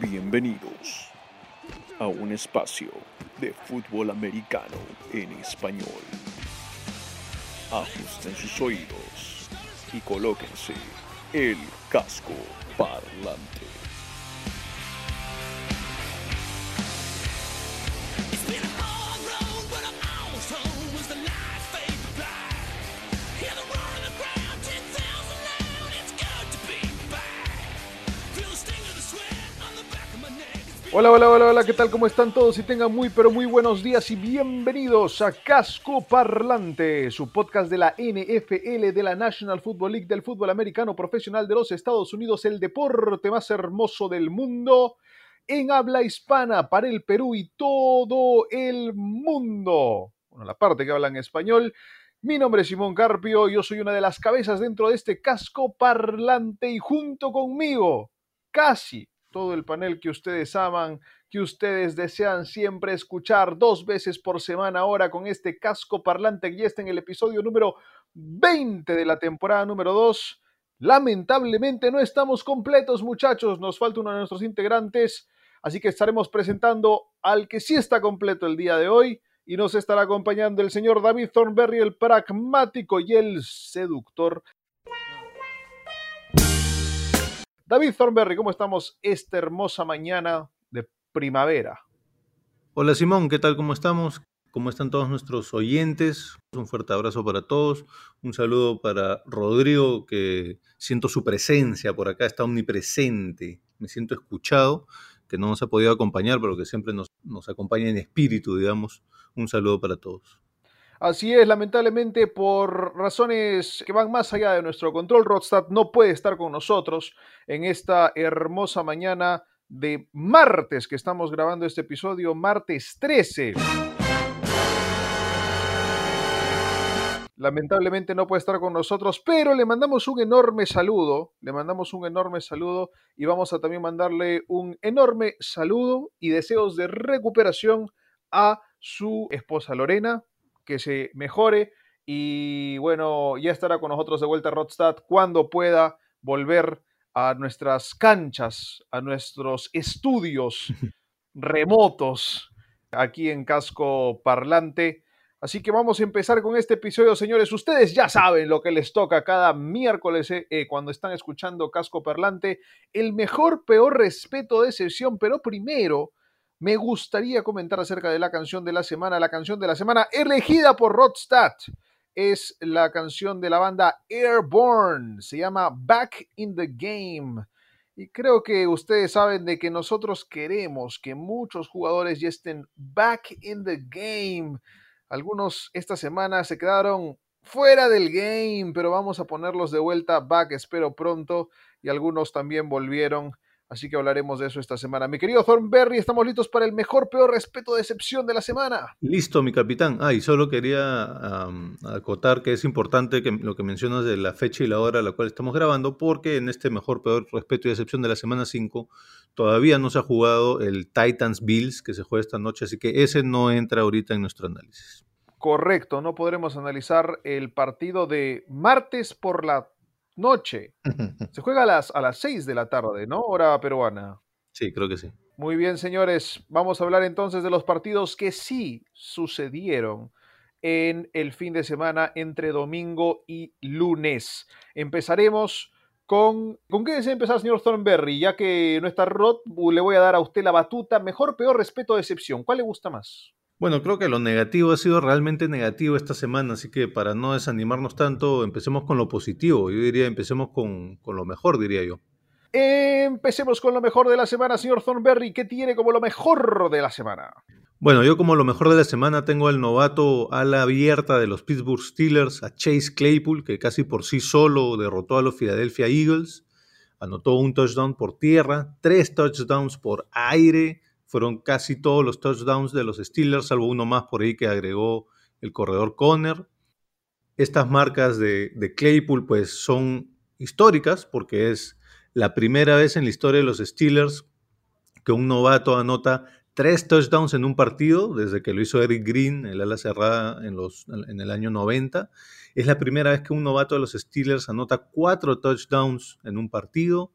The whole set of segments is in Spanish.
Bienvenidos a un espacio de fútbol americano en español. Ajusten sus oídos y colóquense el casco parlante. Hola, hola, hola, hola, ¿qué tal? ¿Cómo están todos? Y tengan muy, pero muy buenos días y bienvenidos a Casco Parlante, su podcast de la NFL, de la National Football League, del fútbol americano profesional de los Estados Unidos, el deporte más hermoso del mundo, en habla hispana para el Perú y todo el mundo. Bueno, la parte que habla en español. Mi nombre es Simón Carpio, yo soy una de las cabezas dentro de este Casco Parlante y junto conmigo, casi todo el panel que ustedes aman, que ustedes desean siempre escuchar dos veces por semana ahora con este casco parlante ya está en el episodio número 20 de la temporada número 2. Lamentablemente no estamos completos muchachos, nos falta uno de nuestros integrantes, así que estaremos presentando al que sí está completo el día de hoy y nos estará acompañando el señor David Thornberry, el pragmático y el seductor David Thornberry, ¿cómo estamos esta hermosa mañana de primavera? Hola Simón, ¿qué tal? ¿Cómo estamos? ¿Cómo están todos nuestros oyentes? Un fuerte abrazo para todos. Un saludo para Rodrigo, que siento su presencia por acá, está omnipresente. Me siento escuchado, que no nos ha podido acompañar, pero que siempre nos, nos acompaña en espíritu, digamos. Un saludo para todos. Así es, lamentablemente por razones que van más allá de nuestro control, Rodstad no puede estar con nosotros en esta hermosa mañana de martes que estamos grabando este episodio, martes 13. Lamentablemente no puede estar con nosotros, pero le mandamos un enorme saludo, le mandamos un enorme saludo y vamos a también mandarle un enorme saludo y deseos de recuperación a su esposa Lorena, que se mejore y bueno, ya estará con nosotros de vuelta Rodstad cuando pueda volver a nuestras canchas, a nuestros estudios remotos aquí en Casco Parlante. Así que vamos a empezar con este episodio, señores. Ustedes ya saben lo que les toca cada miércoles eh, eh, cuando están escuchando Casco Parlante. El mejor, peor respeto de sesión, pero primero me gustaría comentar acerca de la canción de la semana. La canción de la semana elegida por Rodstad es la canción de la banda Airborne. Se llama Back in the Game. Y creo que ustedes saben de que nosotros queremos que muchos jugadores ya estén back in the game. Algunos esta semana se quedaron fuera del game, pero vamos a ponerlos de vuelta back, espero pronto. Y algunos también volvieron. Así que hablaremos de eso esta semana. Mi querido Thornberry, estamos listos para el mejor, peor respeto, decepción de la semana. Listo, mi capitán. Ah, y solo quería acotar que es importante que lo que mencionas de la fecha y la hora a la cual estamos grabando, porque en este mejor, peor respeto y decepción de la semana 5 todavía no se ha jugado el Titans Bills que se juega esta noche, así que ese no entra ahorita en nuestro análisis. Correcto, no podremos analizar el partido de martes por la noche. Se juega a las, a las 6 de la tarde, ¿no? Hora peruana. Sí, creo que sí. Muy bien, señores. Vamos a hablar entonces de los partidos que sí sucedieron en el fin de semana entre domingo y lunes. Empezaremos con... ¿Con qué desea empezar, señor Thornberry? Ya que no está Rod, le voy a dar a usted la batuta. Mejor, peor, respeto, decepción. ¿Cuál le gusta más? Bueno, creo que lo negativo ha sido realmente negativo esta semana, así que para no desanimarnos tanto, empecemos con lo positivo. Yo diría, empecemos con, con lo mejor, diría yo. Empecemos con lo mejor de la semana, señor Thornberry. ¿Qué tiene como lo mejor de la semana? Bueno, yo como lo mejor de la semana tengo al novato a la abierta de los Pittsburgh Steelers, a Chase Claypool, que casi por sí solo derrotó a los Philadelphia Eagles. Anotó un touchdown por tierra, tres touchdowns por aire, fueron casi todos los touchdowns de los Steelers, salvo uno más por ahí que agregó el corredor Conner. Estas marcas de, Claypool pues son históricas porque es la primera vez en la historia de los Steelers que un novato anota tres touchdowns en un partido, desde que lo hizo Eric Green, el ala cerrada en, los, en el año 90. Es la primera vez que un novato de los Steelers anota cuatro touchdowns en un partido.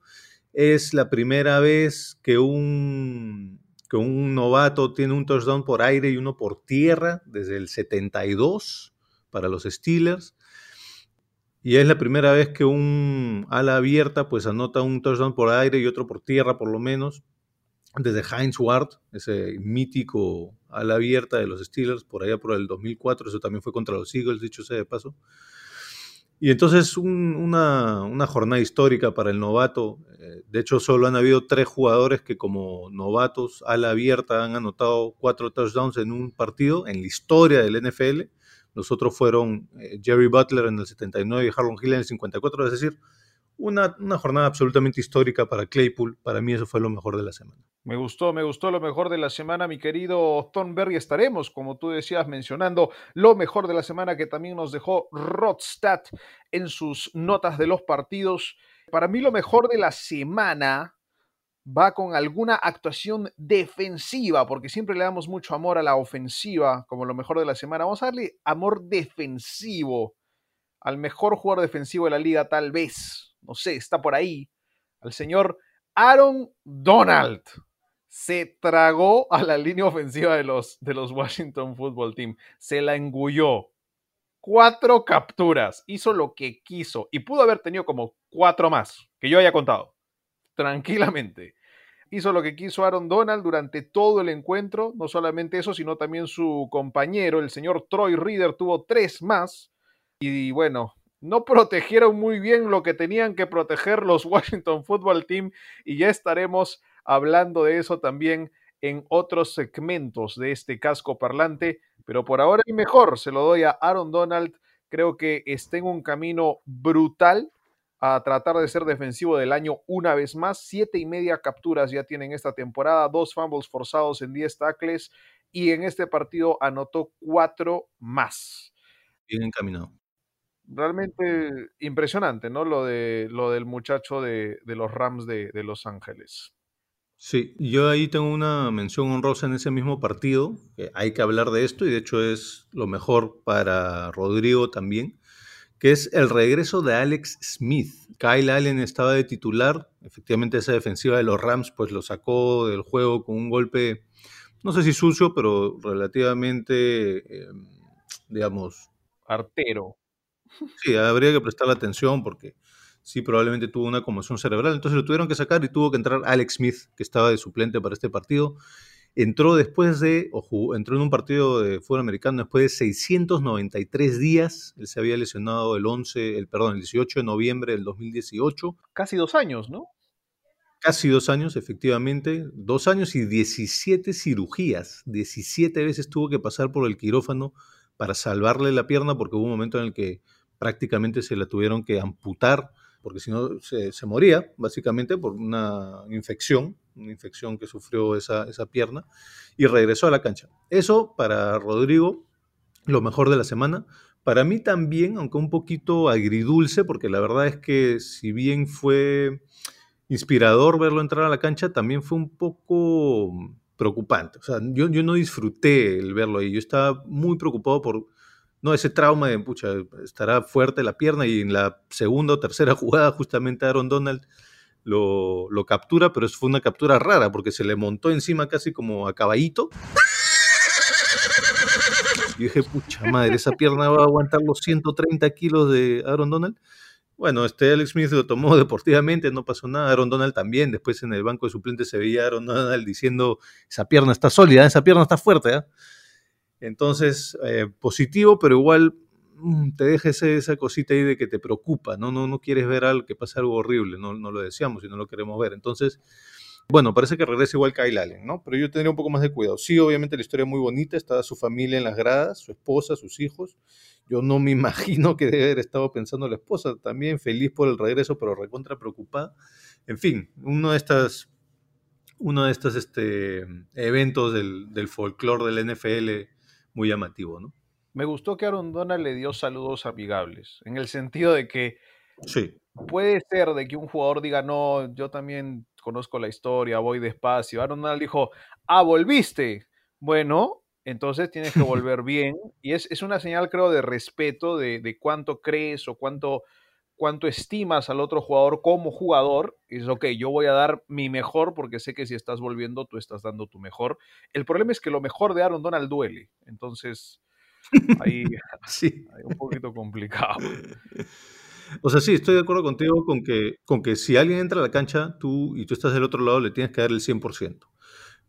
Es la primera vez que un, un novato tiene un touchdown por aire y uno por tierra desde el 72 para los Steelers. Y es la primera vez que un ala abierta pues anota un touchdown por aire y otro por tierra por lo menos. Desde Heinz Ward, ese mítico ala abierta de los Steelers, por allá por el 2004, eso también fue contra los Eagles, dicho sea de paso. Y entonces una, una, jornada histórica para el novato. Eh, de hecho, solo han habido tres jugadores que como novatos a la abierta han anotado cuatro touchdowns en un partido en la historia del NFL. Los otros fueron eh, Jerry Butler en el 79 y Harlan Hill en el 54. Es decir, una, jornada absolutamente histórica para Claypool. Para mí eso fue lo mejor de la semana. Me gustó, me gustó lo mejor de la semana, mi querido Thornberg. Y estaremos, como tú decías, mencionando lo mejor de la semana que también nos dejó Rodstad en sus notas de los partidos. Para mí lo mejor de la semana va con alguna actuación defensiva, porque siempre le damos mucho amor a la ofensiva como lo mejor de la semana. Vamos a darle amor defensivo al mejor jugador defensivo de la liga, tal vez no sé, está por ahí, al señor Aaron Donald. Se tragó a la línea ofensiva de los, de los Washington Football Team. Se la engulló. Cuatro capturas. Hizo lo que quiso. Y pudo haber tenido como cuatro más, que yo haya contado. Tranquilamente. Hizo lo que quiso Aaron Donald durante todo el encuentro. No solamente eso, sino también su compañero, el señor Troy Reader, tuvo tres más. Y bueno, no protegieron muy bien lo que tenían que proteger los Washington Football Team y ya estaremos hablando de eso también en otros segmentos de este casco parlante, pero por ahora el mejor se lo doy a Aaron Donald, creo que está en un camino brutal a tratar de ser defensivo del año una vez más, siete y media capturas ya tienen esta temporada, dos fumbles forzados en diez tackles y en este partido anotó cuatro más. Bien encaminado realmente impresionante, ¿no? Lo, de, lo del muchacho de, los Rams de, Los Ángeles. Sí, yo ahí tengo una mención honrosa en ese mismo partido, que hay que hablar de esto y de hecho es lo mejor para Rodrigo también, que es el regreso de Alex Smith. Kyle Allen estaba de titular, efectivamente esa defensiva de los Rams pues lo sacó del juego con un golpe, no sé si sucio, pero relativamente, em, digamos... Artero. Sí, habría que prestarle atención porque sí, probablemente tuvo una conmoción cerebral. Entonces lo tuvieron que sacar y tuvo que entrar Alex Smith, que estaba de suplente para este partido. Entró después de, o entró en un partido de fútbol americano después de 693 días. Él se había lesionado el 11, el, perdón, el 18 de noviembre del 2018. Casi dos años, ¿no? Casi dos años, efectivamente. Dos años y 17 cirugías. 17 veces tuvo que pasar por el quirófano para salvarle la pierna porque hubo un momento en el que prácticamente se la tuvieron que amputar, porque si no se, moría, básicamente, por una infección, una infección que sufrió esa, esa pierna, y regresó a la cancha. Eso para Rodrigo, lo mejor de la semana. Para mí también, aunque un poquito agridulce, porque la verdad es que si bien fue inspirador verlo entrar a la cancha, también fue un poco preocupante. O sea, yo, yo no disfruté el verlo ahí. Yo estaba muy preocupado por no ese trauma de, pucha, estará fuerte la pierna y en la segunda o tercera jugada justamente Aaron Donald lo, lo captura, pero fue una captura rara porque se le montó encima casi como a caballito. Y dije, pucha madre, esa pierna va a aguantar los 130 kilos de Aaron Donald. Bueno, este Alex Smith lo tomó deportivamente, no pasó nada. Aaron Donald también. Después en el banco de suplentes se veía Aaron Donald diciendo: Esa pierna está sólida, esa pierna está fuerte. ¿eh? Entonces, eh, positivo, pero igual mm, te deja esa cosita ahí de que te preocupa, ¿no? No, no quieres ver algo que pase algo horrible, no, no lo deseamos y no lo queremos ver. Entonces, bueno, parece que regresa igual Kyle Allen, ¿no? Pero yo tendría un poco más de cuidado. Sí, obviamente la historia es muy bonita, está su familia en las gradas, su esposa, sus hijos. Yo no me imagino que debe haber estado pensando la esposa, también feliz por el regreso, pero recontra preocupada. En fin, uno de estas uno de estos este, eventos del, del folclore del NFL muy llamativo, ¿no? Me gustó que Aaron Donald le dio saludos amigables, en el sentido de que sí. puede ser de que un jugador diga, no, yo también conozco la historia, voy despacio. Aaron Donald dijo, ah, volviste. Bueno, entonces tienes que volver bien. Y es, es una señal, creo, de respeto, de, de, cuánto crees o cuánto cuánto estimas al otro jugador como jugador. Y es, ok, yo voy a dar mi mejor porque sé que si estás volviendo, tú estás dando tu mejor. El problema es que lo mejor de Aaron Donald duele. Entonces, ahí, Sí. ahí un poquito complicado. O sea, sí, estoy de acuerdo contigo con que, con que si alguien entra a la cancha, tú y tú estás del otro lado, le tienes que dar el 100%.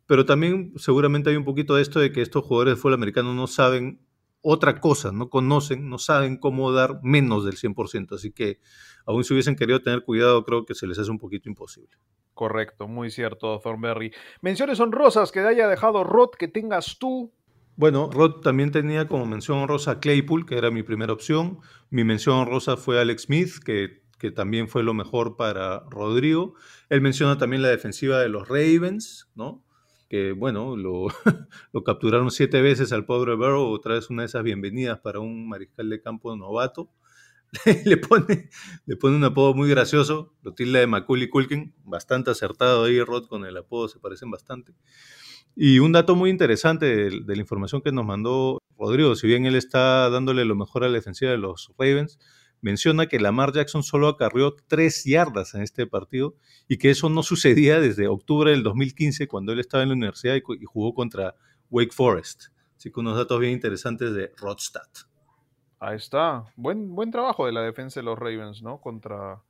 Pero también seguramente hay un poquito de esto de que estos jugadores de fútbol americano no saben otra cosa, no conocen, no saben cómo dar menos del 100%. Así que aún si hubiesen querido tener cuidado, creo que se les hace un poquito imposible. Correcto, muy cierto, Thornberry. Menciones honrosas que haya dejado Rod que tengas tú. Bueno, Rod también tenía como mención honrosa a Claypool, que era mi primera opción. Mi mención honrosa fue Alex Smith, que, que también fue lo mejor para Rodrigo. Él menciona también la defensiva de los Ravens, ¿no? Que bueno, lo, capturaron siete veces al pobre Burrow, otra vez una de esas bienvenidas para un mariscal de campo novato. le, pone, le pone un apodo muy gracioso, lo tilda de Macaulay Culkin, bastante acertado ahí Rod con el apodo, se parecen bastante. Y un dato muy interesante de, de, la información que nos mandó Rodrigo, si bien él está dándole lo mejor a la defensiva de los Ravens, menciona que Lamar Jackson solo acarrió tres yardas en este partido y que eso no sucedía desde octubre del 2015 cuando él estaba en la universidad y, jugó contra Wake Forest. Así que unos datos bien interesantes de Rodstad. Ahí está. Buen, buen trabajo de la defensa de los Ravens, ¿no? Contra,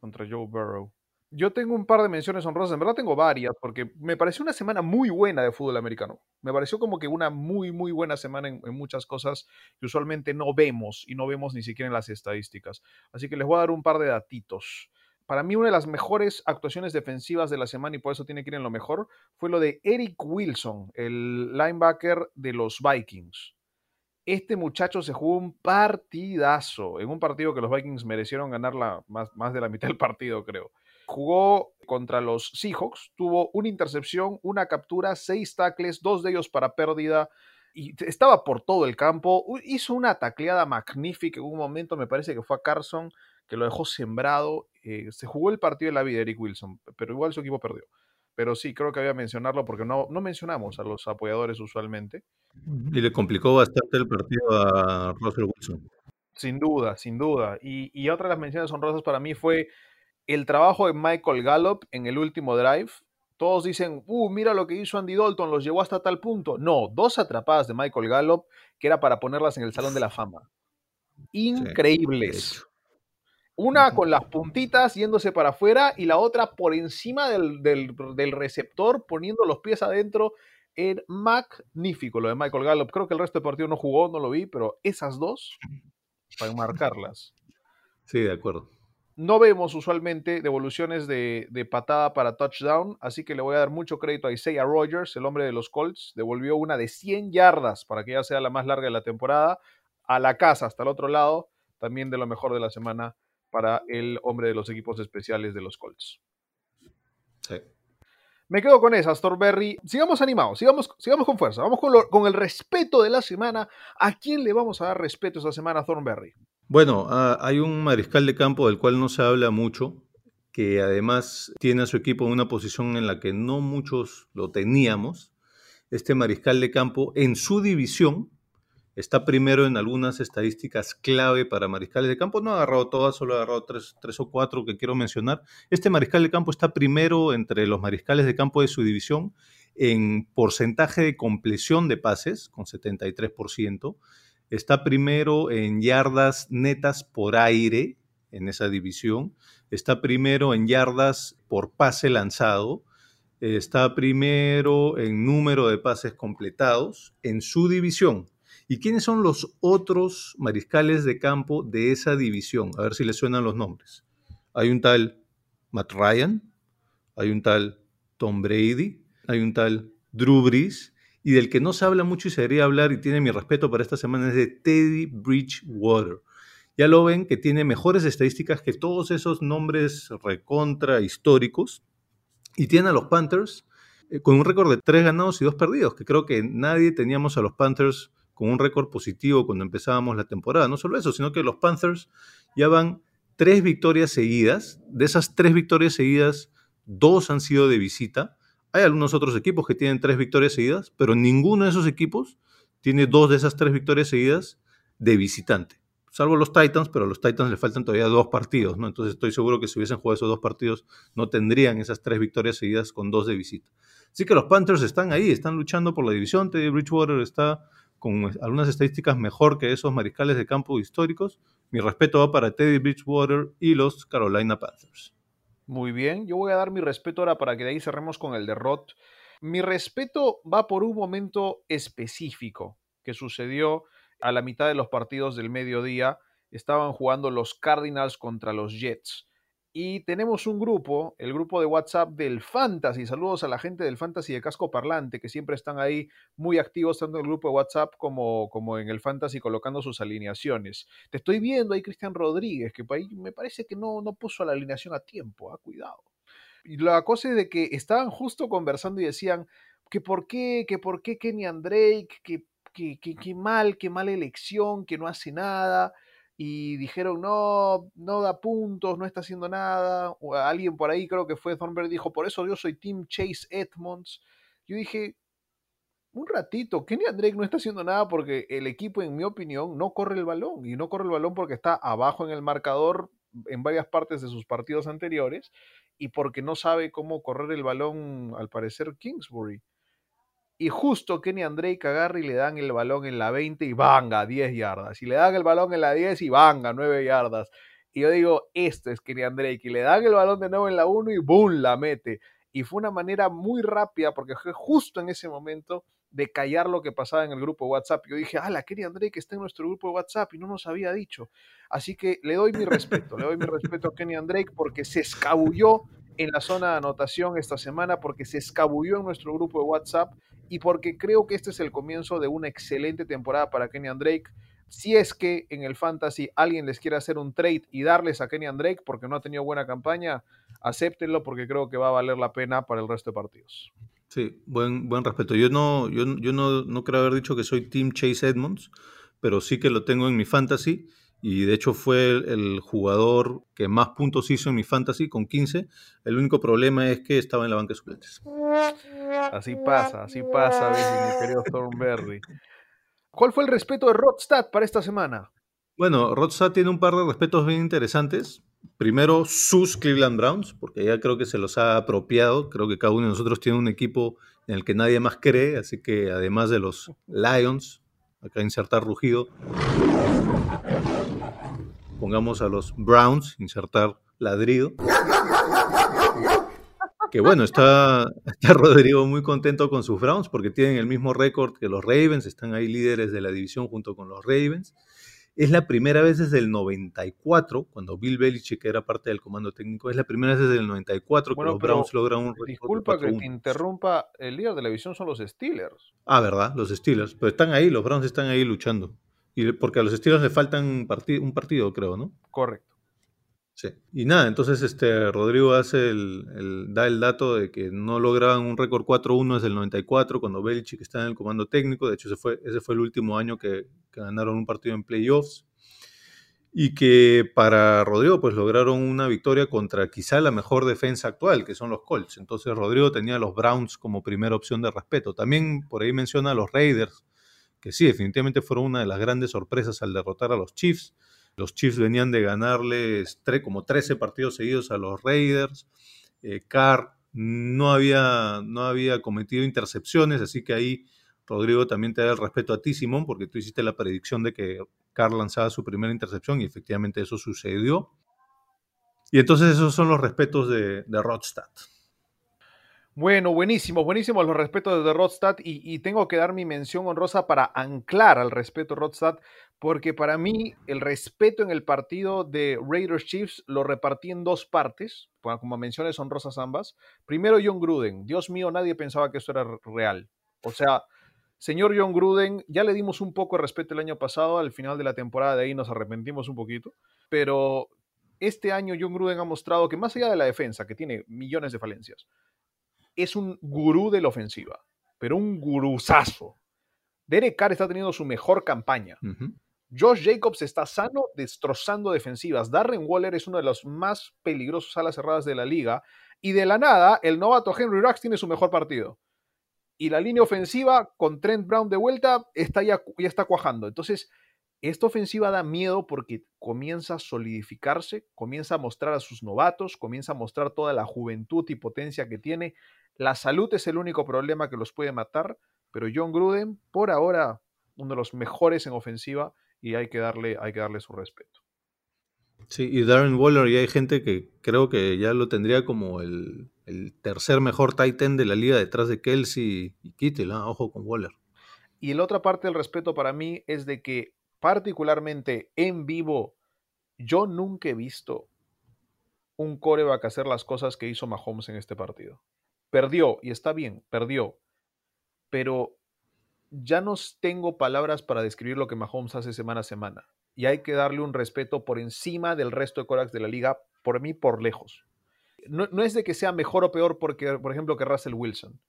contra Joe Burrow. Yo tengo un par de menciones honrosas, en verdad tengo varias, porque me pareció una semana muy buena de fútbol americano. Me pareció como que una muy, muy buena semana en, muchas cosas que usualmente no vemos y no vemos ni siquiera en las estadísticas. Así que les voy a dar un par de datitos. Para mí una de las mejores actuaciones defensivas de la semana y por eso tiene que ir en lo mejor fue lo de Eric Wilson, el linebacker de los Vikings. Este muchacho se jugó un partidazo, en un partido que los Vikings merecieron ganar más, más de la mitad del partido, creo. Jugó contra los Seahawks, tuvo una intercepción, una captura, seis tackles, dos de ellos para pérdida, y estaba por todo el campo. Hizo una tacleada magnífica en un momento, me parece que fue a Carson, que lo dejó sembrado. Eh, se jugó el partido de la vida de Eric Wilson, pero igual su equipo perdió. Pero sí, creo que había que mencionarlo porque no, no mencionamos a los apoyadores usualmente. Y le complicó bastante el partido a Russell Wilson. Sin duda, sin duda. Y, y otra de las menciones honrosas para mí fue el trabajo de Michael Gallup en el último drive. Todos dicen, uh, mira lo que hizo Andy Dalton, los llevó hasta tal punto. No, dos atrapadas de Michael Gallup que era para ponerlas en el Salón de la Fama. Increíbles. Sí, una con las puntitas yéndose para afuera y la otra por encima del, del, del, receptor poniendo los pies adentro. Era magnífico lo de Michael Gallup. Creo que el resto del partido no jugó, no lo vi, pero esas dos, para marcarlas. Sí, de acuerdo. No vemos usualmente devoluciones de, de, patada para touchdown, así que le voy a dar mucho crédito a Isaiah Rogers, el hombre de los Colts. Devolvió una de 100 yardas para que ya sea la más larga de la temporada. A la casa, hasta el otro lado, también de lo mejor de la semana para el hombre de los equipos especiales de los Colts. Sí. Me quedo con esa, Storberry. Sigamos animados, sigamos, sigamos con fuerza. Vamos con, lo, con, el respeto de la semana. ¿A quién le vamos a dar respeto esta semana, Thornberry? Bueno, uh, hay un mariscal de campo del cual no se habla mucho, que además tiene a su equipo en una posición en la que no muchos lo teníamos. Este mariscal de campo en su división está primero en algunas estadísticas clave para mariscales de campo. No ha agarrado todas, solo ha agarrado tres, tres, o cuatro que quiero mencionar. Este mariscal de campo está primero entre los mariscales de campo de su división en porcentaje de compleción de pases, con 73%. Está primero en yardas netas por aire en esa división. Está primero en yardas por pase lanzado. Está primero en número de pases completados en su división. ¿Y quiénes son los otros mariscales de campo de esa división? A ver si les suenan los nombres. Hay un tal Matt Ryan, hay un tal Tom Brady, hay un tal Drew Brees, y del que no se habla mucho y se debería hablar y tiene mi respeto para esta semana es de Teddy Bridgewater. Ya lo ven que tiene mejores estadísticas que todos esos nombres recontra históricos y tiene a los Panthers eh, con un récord de tres ganados y dos perdidos, que creo que nadie teníamos a los Panthers con un récord positivo cuando empezábamos la temporada. No solo eso, sino que los Panthers ya van tres victorias seguidas. De esas tres victorias seguidas, dos han sido de visita. Hay algunos otros equipos que tienen tres victorias seguidas, pero ninguno de esos equipos tiene dos de esas tres victorias seguidas de visitante. salvo los Titans, pero a los Titans le faltan todavía dos partidos, ¿no? Entonces estoy seguro que si hubiesen jugado esos dos partidos no tendrían esas tres victorias seguidas con dos de visita. Así que los Panthers están ahí, están luchando por la división. Teddy Bridgewater está con algunas estadísticas mejor que esos mariscales de campo históricos. Mi respeto va para Teddy Bridgewater y los Carolina Panthers. Muy bien, yo voy a dar mi respeto ahora para que de ahí cerremos con el de Roth. Mi respeto va por un momento específico que sucedió a la mitad de los partidos del mediodía. Estaban jugando los Cardinals contra los Jets. Y tenemos un grupo, el grupo de WhatsApp del Fantasy. Saludos a la gente del Fantasy de Casco Parlante, que siempre están ahí muy activos, tanto en el grupo de WhatsApp como, como en el Fantasy, colocando sus alineaciones. Te estoy viendo ahí, Cristian Rodríguez, que ahí me parece que no, no puso la alineación a tiempo, ah, cuidado. Y la cosa es de que estaban justo conversando y decían que por qué, que por qué Kenny Drake, que, que, que, que mal, que mala elección, que no hace nada y dijeron, no, no da puntos, no está haciendo nada. Alguien por ahí, creo que fue Thornberg, dijo, por eso yo soy Team Chase Edmonds. Yo dije, un ratito, Kenny Drake no está haciendo nada porque el equipo, en mi opinión, no corre el balón. Y no corre el balón porque está abajo en el marcador en varias partes de sus partidos anteriores y porque no sabe cómo correr el balón, al parecer, Kingsbury. Y justo Kenny Drake agarra y le dan el balón en la 20 y vanga, 10 yardas. Y le dan el balón en la 10 y vanga, 9 yardas. Y yo digo, esto es Kenny Drake. Y le dan el balón de nuevo en la 1 y ¡boom! la mete. Y fue una manera muy rápida porque fue justo en ese momento de callar lo que pasaba en el grupo WhatsApp. Yo dije, ah, la Kenny Drake está en nuestro grupo de WhatsApp y no nos había dicho. Así que le doy mi respeto, le doy mi respeto a Kenny Drake porque se escabulló en la zona de anotación esta semana, porque se escabulló en nuestro grupo de WhatsApp y porque creo que este es el comienzo de una excelente temporada para Kenny Drake. Si es que en el fantasy alguien les quiere hacer un trade y darles a Kenny Drake porque no ha tenido buena campaña, acéptenlo porque creo que va a valer la pena para el resto de partidos. Sí, buen, buen respeto. Yo no, yo, yo no, no creo haber dicho que soy Team Chase Edmonds, pero sí que lo tengo en mi fantasy y de hecho fue el, jugador que más puntos hizo en mi fantasy con 15. El único problema es que estaba en la banca de suplentes. Así pasa, así pasa, mi querido Thornberry. ¿Cuál fue el respeto de Rodstad para esta semana? Bueno, Rodstad tiene un par de respetos bien interesantes. Primero, sus Cleveland Browns, porque ya creo que se los ha apropiado. Creo que cada uno de nosotros tiene un equipo en el que nadie más cree, así que además de los Lions, acá insertar rugido, pongamos a los Browns, insertar ladrido. Que bueno, está, Rodrigo muy contento con sus Browns porque tienen el mismo récord que los Ravens, están ahí líderes de la división junto con los Ravens. Es la primera vez desde el 94, cuando Bill Belichick era parte del comando técnico, es la primera vez desde el 94 que los Browns logran un récord. Disculpa que te interrumpa, el líder de la división son los Steelers. Ah, ¿verdad? Los Steelers. Pero están ahí, los Browns están ahí luchando. Y porque a los estilos le faltan un partido, creo, ¿no? Correcto. Sí. Y nada, entonces este Rodrigo hace el, da el dato de que no lograban un récord 4-1 desde el 94 cuando Belichick está en el comando técnico. De hecho, ese fue, ese fue el último año que, ganaron un partido en playoffs. Y que para Rodrigo pues lograron una victoria contra quizá la mejor defensa actual, que son los Colts. Entonces Rodrigo tenía a los Browns como primera opción de respeto. También por ahí menciona a los Raiders, que sí, definitivamente fueron una de las grandes sorpresas al derrotar a los Chiefs. Los Chiefs venían de ganarles como 13 partidos seguidos a los Raiders. Eh, Carr no había, no había cometido intercepciones, así que ahí Rodrigo también te da el respeto a ti, Simón, porque tú hiciste la predicción de que Carr lanzaba su primera intercepción y efectivamente eso sucedió. Y entonces esos son los respetos de, de Rodstad. Bueno, buenísimo, buenísimo los respetos de Rodstad y, tengo que dar mi mención honrosa para anclar al respeto Rodstad, porque para mí el respeto en el partido de Raiders Chiefs lo repartí en dos partes, como menciones honrosas ambas. Primero John Gruden, Dios mío, nadie pensaba que esto era real. O sea, señor John Gruden, ya le dimos un poco de respeto el año pasado, al final de la temporada de ahí nos arrepentimos un poquito, pero este año John Gruden ha mostrado que más allá de la defensa, que tiene millones de falencias, es un gurú de la ofensiva, pero un guruzazo. Derek Carr está teniendo su mejor campaña. Josh Jacobs está sano, destrozando defensivas. Darren Waller es uno de los más peligrosos alas cerradas de la liga. Y de la nada, el novato Henry Rux tiene su mejor partido. Y la línea ofensiva, con Trent Brown de vuelta, está ya, ya está cuajando. Entonces, esta ofensiva da miedo porque comienza a solidificarse, comienza a mostrar a sus novatos, comienza a mostrar toda la juventud y potencia que tiene. La salud es el único problema que los puede matar, pero John Gruden, por ahora, uno de los mejores en ofensiva y hay que darle, hay que darle su respeto. Sí, y Darren Waller, y hay gente que creo que ya lo tendría como el, tercer mejor tight end de la liga detrás de Kelsey y Kittle, ¿no? ojo con Waller. Y la otra parte del respeto para mí es de que particularmente en vivo, yo nunca he visto un coreback hacer las cosas que hizo Mahomes en este partido. Perdió, y está bien, perdió. Pero ya no tengo palabras para describir lo que Mahomes hace semana a semana. Y hay que darle un respeto por encima del resto de corebacks de la liga, por mí, por lejos. No, no es de que sea mejor o peor, porque, por ejemplo, que Russell Wilson,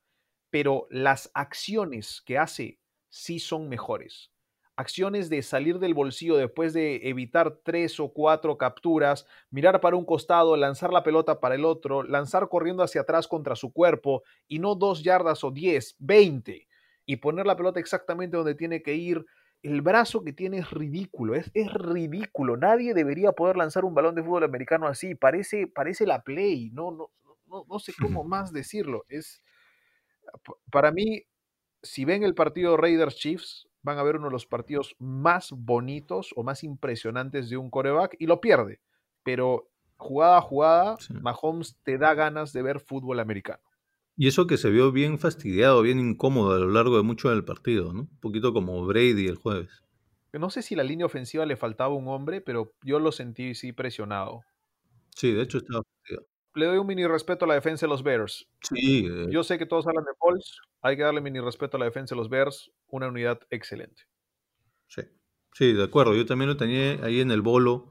pero las acciones que hace sí son mejores acciones de salir del bolsillo después de evitar tres o cuatro capturas, mirar para un costado, lanzar la pelota para el otro, lanzar corriendo hacia atrás contra su cuerpo y no dos yardas o diez, veinte, y poner la pelota exactamente donde tiene que ir. El brazo que tiene es ridículo, es, es ridículo. Nadie debería poder lanzar un balón de fútbol americano así. Parece, parece la play, no, no, no, no sé cómo más decirlo. Es, para mí, si ven el partido Raiders Chiefs, van a ver uno de los partidos más bonitos o más impresionantes de un coreback y lo pierde. Pero jugada a jugada, Mahomes te da ganas de ver fútbol americano. Y eso que se vio bien fastidiado, bien incómodo a lo largo de mucho del partido, ¿no? Un poquito como Brady el jueves. No sé si la línea ofensiva le faltaba un hombre, pero yo lo sentí sí presionado. Sí, de hecho estaba fastidiado. Le doy un mini respeto a la defensa de los Bears. Sí. Eh. Yo sé que todos hablan de Pauls, hay que darle mini respeto a la defensa de los Bears, una unidad excelente. Sí, sí, de acuerdo. Yo también lo tenía ahí en el bolo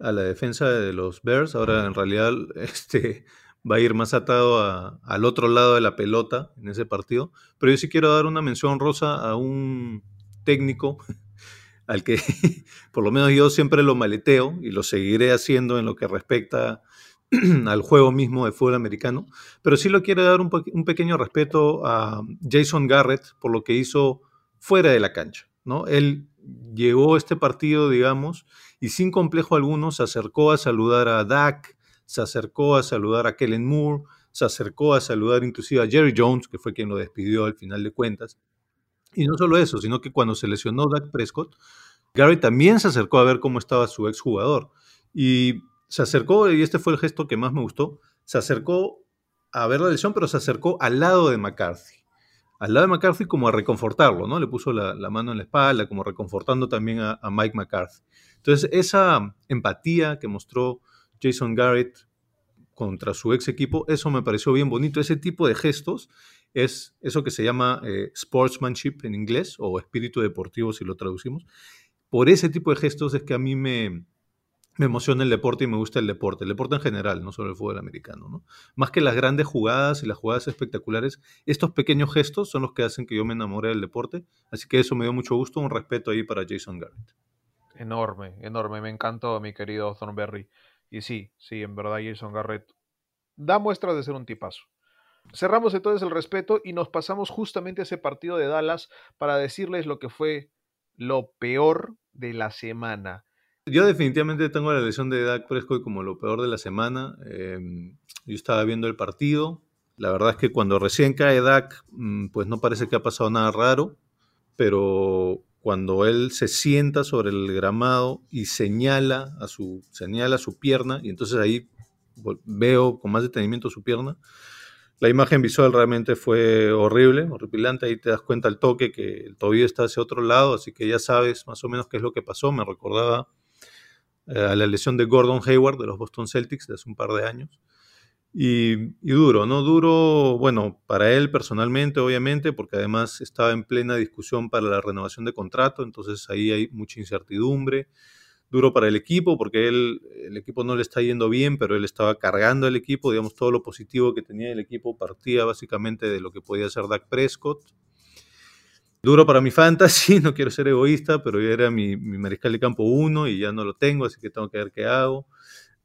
a la defensa de los Bears. Ahora en realidad este, va a ir más atado al otro lado de la pelota en ese partido. Pero yo sí quiero dar una mención rosa a un técnico al que por lo menos yo siempre lo maleteo y lo seguiré haciendo en lo que respecta al juego mismo de fútbol americano, pero sí lo quiere dar un, pequeño respeto a Jason Garrett por lo que hizo fuera de la cancha. ¿no? Él llegó a este partido, digamos, y sin complejo alguno se acercó a saludar a Dak, se acercó a saludar a Kellen Moore, se acercó a saludar inclusive a Jerry Jones, que fue quien lo despidió al final de cuentas. Y no solo eso, sino que cuando se lesionó Dak Prescott, Garrett también se acercó a ver cómo estaba su exjugador. Y se acercó, y este fue el gesto que más me gustó, se acercó a ver la lesión, pero se acercó al lado de McCarthy. Al lado de McCarthy como a reconfortarlo, ¿no? Le puso la, mano en la espalda, como reconfortando también a, Mike McCarthy. Entonces, esa empatía que mostró Jason Garrett contra su ex equipo, eso me pareció bien bonito. Ese tipo de gestos es eso que se llama eh, sportsmanship en inglés, o espíritu deportivo si lo traducimos. Por ese tipo de gestos es que a mí me, me emociona el deporte y me gusta el deporte, el deporte en general, no solo el fútbol americano. ¿no? Más que las grandes jugadas y las jugadas espectaculares, estos pequeños gestos son los que hacen que yo me enamore del deporte. Así que eso me dio mucho gusto, un respeto ahí para Jason Garrett. Enorme, enorme, me encantó mi querido Thornberry. Y sí, sí, en verdad Jason Garrett da muestras de ser un tipazo. Cerramos entonces el respeto y nos pasamos justamente a ese partido de Dallas para decirles lo que fue lo peor de la semana yo definitivamente tengo la lesión de Dak Prescott como lo peor de la semana. Em, yo estaba viendo el partido. La verdad es que cuando recién cae Dak, mm, pues no parece que ha pasado nada raro, pero cuando él se sienta sobre el gramado y señala a su, señala su pierna, y entonces ahí veo con más detenimiento su pierna, la imagen visual realmente fue horrible, horripilante. Ahí te das cuenta al toque que el tobillo está hacia otro lado, así que ya sabes más o menos qué es lo que pasó. Me recordaba a la lesión de Gordon Hayward de los Boston Celtics de hace un par de años. Y, duro, ¿no? Duro, bueno, para él personalmente, obviamente, porque además estaba en plena discusión para la renovación de contrato, entonces ahí hay mucha incertidumbre. Duro para el equipo, porque él, el equipo no le está yendo bien, pero él estaba cargando el equipo, digamos, todo lo positivo que tenía el equipo partía básicamente de lo que podía hacer Dak Prescott. Duro para mi fantasy, no quiero ser egoísta, pero yo era mi, mariscal de campo 1 y ya no lo tengo, así que tengo que ver qué hago.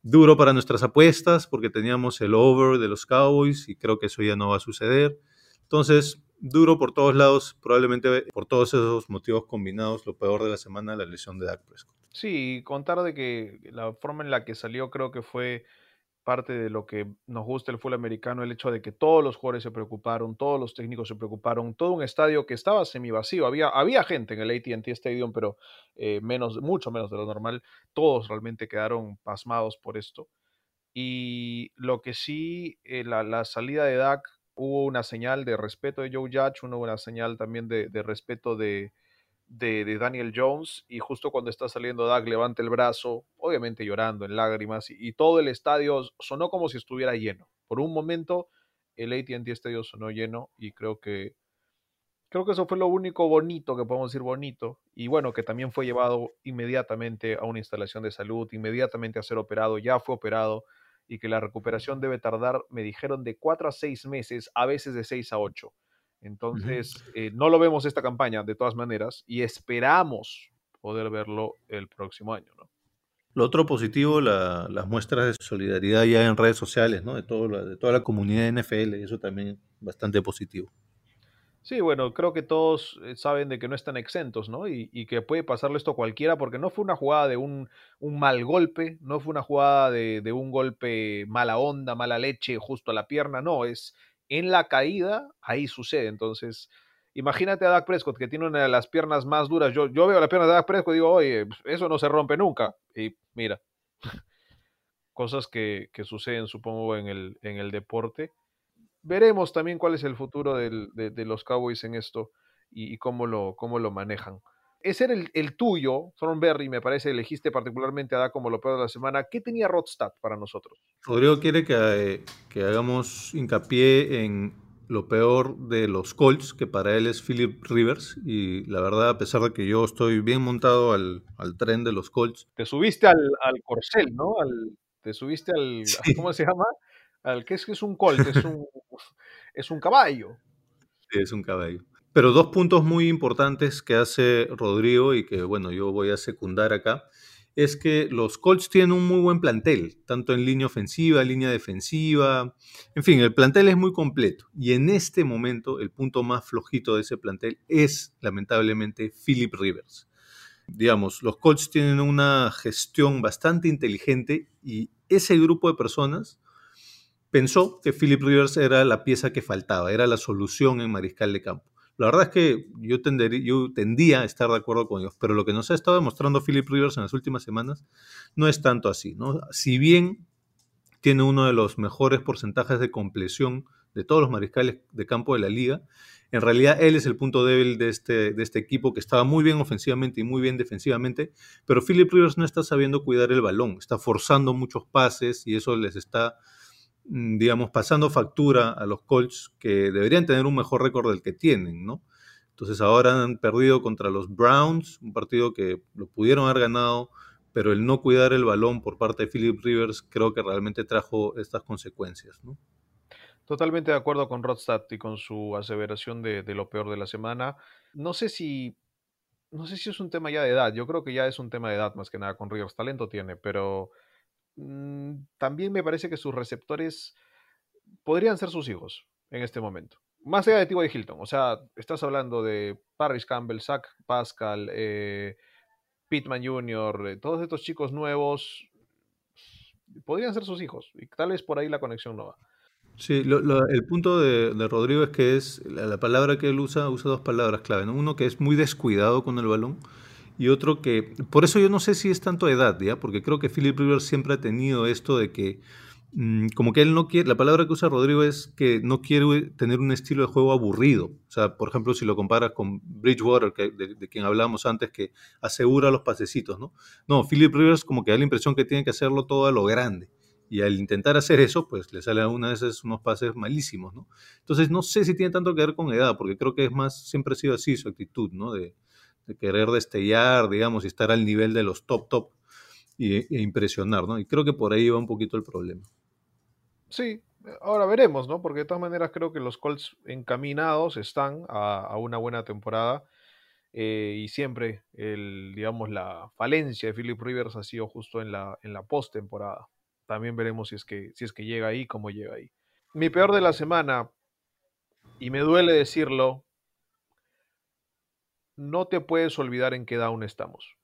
Duro para nuestras apuestas, porque teníamos el over de los Cowboys y creo que eso ya no va a suceder. Entonces, duro por todos lados, probablemente por todos esos motivos combinados, lo peor de la semana, la lesión de Dak Prescott. Sí, contar de que la forma en la que salió creo que fue parte de lo que nos gusta el fútbol americano, el hecho de que todos los jugadores se preocuparon, todos los técnicos se preocuparon, todo un estadio que estaba semi vacío, había, había gente en el ATT Stadium, pero eh, menos, mucho menos de lo normal, todos realmente quedaron pasmados por esto. Y lo que sí, eh, la, salida de Dak, hubo una señal de respeto de Joe Judge, hubo una señal también de respeto de, de, Daniel Jones y justo cuando está saliendo Doug levanta el brazo, obviamente llorando en lágrimas y, todo el estadio sonó como si estuviera lleno. Por un momento el AT&T estadio sonó lleno y creo que creo que eso fue lo único bonito que podemos decir bonito y bueno que también fue llevado inmediatamente a una instalación de salud, inmediatamente a ser operado, ya fue operado y que la recuperación debe tardar, me dijeron, de 4 a 6 meses, a veces de 6 a 8. Entonces, eh, no lo vemos esta campaña de todas maneras y esperamos poder verlo el próximo año, ¿no? Lo otro positivo, las muestras de solidaridad ya en redes sociales, ¿no? De, todo de toda la comunidad de NFL, eso también bastante positivo. Sí, bueno, creo que todos eh, saben de que no están exentos, ¿no? Y, que puede pasarle esto a cualquiera, porque no fue una jugada de un, mal golpe, no fue una jugada de, de, un golpe mala onda, mala leche, justo a la pierna, no, es en la caída, ahí sucede. Entonces, imagínate a Dak Prescott, que tiene una de las piernas más duras. Yo, yo veo la pierna de Dak Prescott y digo, oye, pues, eso no se rompe nunca. Y mira, cosas que, suceden, supongo, en el, en el deporte. Veremos también cuál es el futuro de, los Cowboys en esto y, cómo, lo, cómo lo manejan. Ese era el, tuyo, Thornberry, me parece, elegiste particularmente a Dak como lo peor de la semana. ¿Qué tenía Rodstad para nosotros? Rodrigo quiere que, que, hagamos hincapié en lo peor de los Colts, que para él es Philip Rivers. Y la verdad, a pesar de que yo estoy bien montado al, tren de los Colts. Te subiste al, al corcel, ¿no? te subiste al. ¿Cómo se llama? Al que es, que es un Colt, es un, es un caballo. Sí, es un caballo. Pero dos puntos muy importantes que hace Rodrigo y que, bueno, yo voy a secundar acá, es que los Colts tienen un muy buen plantel, tanto en línea ofensiva, línea defensiva, en fin, el plantel es muy completo. Y en este momento, el punto más flojito de ese plantel es, lamentablemente, Philip Rivers. Digamos, los Colts tienen una gestión bastante inteligente y ese grupo de personas pensó que Philip Rivers era la pieza que faltaba, era la solución en mariscal de campo. La verdad es que yo, yo tendía a estar de acuerdo con ellos, pero lo que nos ha estado demostrando Philip Rivers en las últimas semanas no es tanto así. ¿no? Si bien tiene uno de los mejores porcentajes de compleción de todos los mariscales de campo de la liga, en realidad él es el punto débil de este, este equipo que estaba muy bien ofensivamente y muy bien defensivamente, pero Philip Rivers no está sabiendo cuidar el balón, está forzando muchos pases y eso les está digamos, pasando factura a los Colts que deberían tener un mejor récord del que tienen, ¿no? Entonces ahora han perdido contra los Browns, un partido que lo pudieron haber ganado, pero el no cuidar el balón por parte de Philip Rivers creo que realmente trajo estas consecuencias, ¿no? Totalmente de acuerdo con Rodstad y con su aseveración de, de, lo peor de la semana. No sé si no sé si es un tema ya de edad. Yo creo que ya es un tema de edad más que nada con Rivers. Talento tiene, pero Mm, también me parece que sus receptores podrían ser sus hijos en este momento. Más allá de T.Y. Hilton. O sea, estás hablando de Paris Campbell, Zach Pascal, eh, Pittman Jr., eh, todos estos chicos nuevos podrían ser sus hijos. Y tal vez por ahí la conexión no va. Sí, el punto de, Rodrigo es que es la, palabra que él usa, usa dos palabras clave. Uno que es muy descuidado con el balón y otro que, por eso yo no sé si es tanto edad, ¿ya? Porque creo que Philip Rivers siempre ha tenido esto de que, mm, como que él no quiere, la palabra que usa Rodrigo es que no quiere tener un estilo de juego aburrido. O sea, por ejemplo, si lo comparas con Bridgewater, que, de, quien hablábamos antes, que asegura los pasecitos, ¿no? No, Philip Rivers como que da la impresión que tiene que hacerlo todo a lo grande. Y al intentar hacer eso, pues le sale a una vez unos pases malísimos, ¿no? Entonces no sé si tiene tanto que ver con edad, porque creo que es más, siempre ha sido así su actitud, ¿no? De, de querer destellar, digamos, y estar al nivel de los top top e impresionar, ¿no? Y creo que por ahí va un poquito el problema. Sí, ahora veremos, ¿no? Porque de todas maneras creo que los Colts encaminados están a, una buena temporada. Eh, y siempre, digamos, la falencia de Philip Rivers ha sido justo en la, en la postemporada. También veremos si es, que, si es que llega ahí, cómo llega ahí. Mi peor de la semana, y me duele decirlo, no te puedes olvidar en qué down estamos.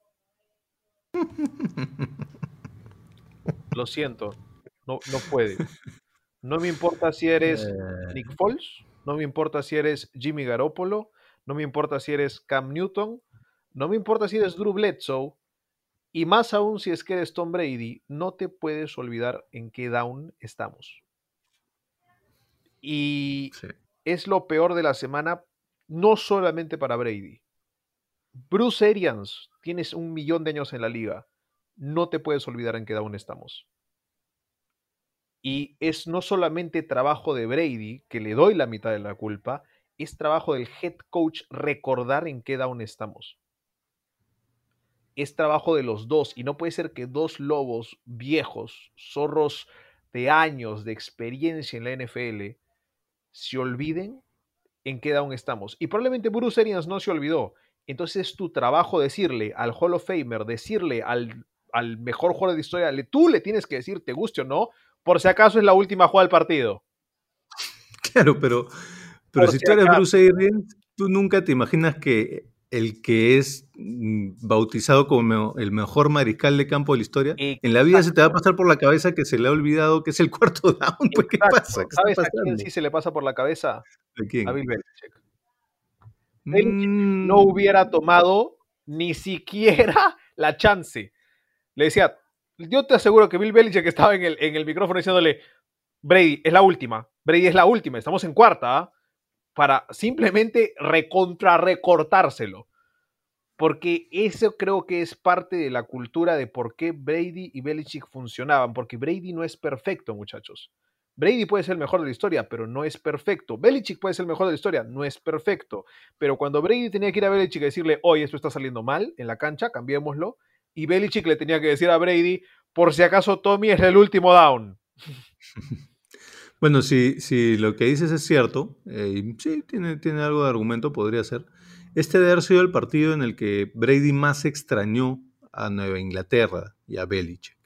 Lo siento, no, no puedes. No me importa si eres Nick Eh, Foles, no me importa si eres Jimmy Garoppolo, no me importa si eres Cam Newton, no me importa si eres Drew Bledsoe, y más aún si es que eres Tom Brady, no te puedes olvidar en qué down estamos. Y sí. es lo peor de la semana, no solamente para Brady. Bruce Arians, tienes un millón de años en la liga, no te puedes olvidar en qué down estamos. Y es no solamente trabajo de Brady, que le doy la mitad de la culpa, es trabajo del head coach recordar en qué down estamos. Es trabajo de los dos y no puede ser que dos lobos viejos, zorros de años de experiencia en la NFL, se olviden en qué down estamos. Y probablemente Bruce Arians no se olvidó. Entonces es tu trabajo decirle al Hall of Famer, decirle al, al mejor jugador de historia, le- tú le tienes que decir, te guste o no, por si acaso es la última jugada del partido. Claro, pero, pero Por si si tú eres. Bruce Arians, tú nunca te imaginas que el que es mm, bautizado como el mejor mariscal de campo de la historia, en la vida se te va a pasar por la cabeza que se le ha olvidado que es el cuarto down. Pues, ¿qué pasa? ¿Qué está ¿Sabes a quién sí se le pasa por la cabeza? ¿A quién? A Bill Belichick. Belichick Mm, no hubiera tomado ni siquiera la chance. Le decía, yo te aseguro que Bill Belichick estaba en el, en el micrófono diciéndole, Brady, es la última, Brady es la última, estamos en cuarta, ¿ah?", para simplemente recontra recortárselo. Porque eso creo que es parte de la cultura de por qué Brady y Belichick funcionaban, porque Brady no es perfecto, muchachos. Brady puede ser el mejor de la historia, pero no es perfecto. Belichick puede ser el mejor de la historia, no es perfecto. Pero cuando Brady tenía que ir a Belichick y decirle, oye, esto está saliendo mal en la cancha, cambiémoslo. Y Belichick le tenía que decir a Brady, por si acaso Tommy es el último down. Bueno, si, si lo que dices es cierto, eh, sí, tiene, tiene algo de argumento, podría ser. Este debe haber sido el partido en el que Brady más extrañó a Nueva Inglaterra y a Belichick.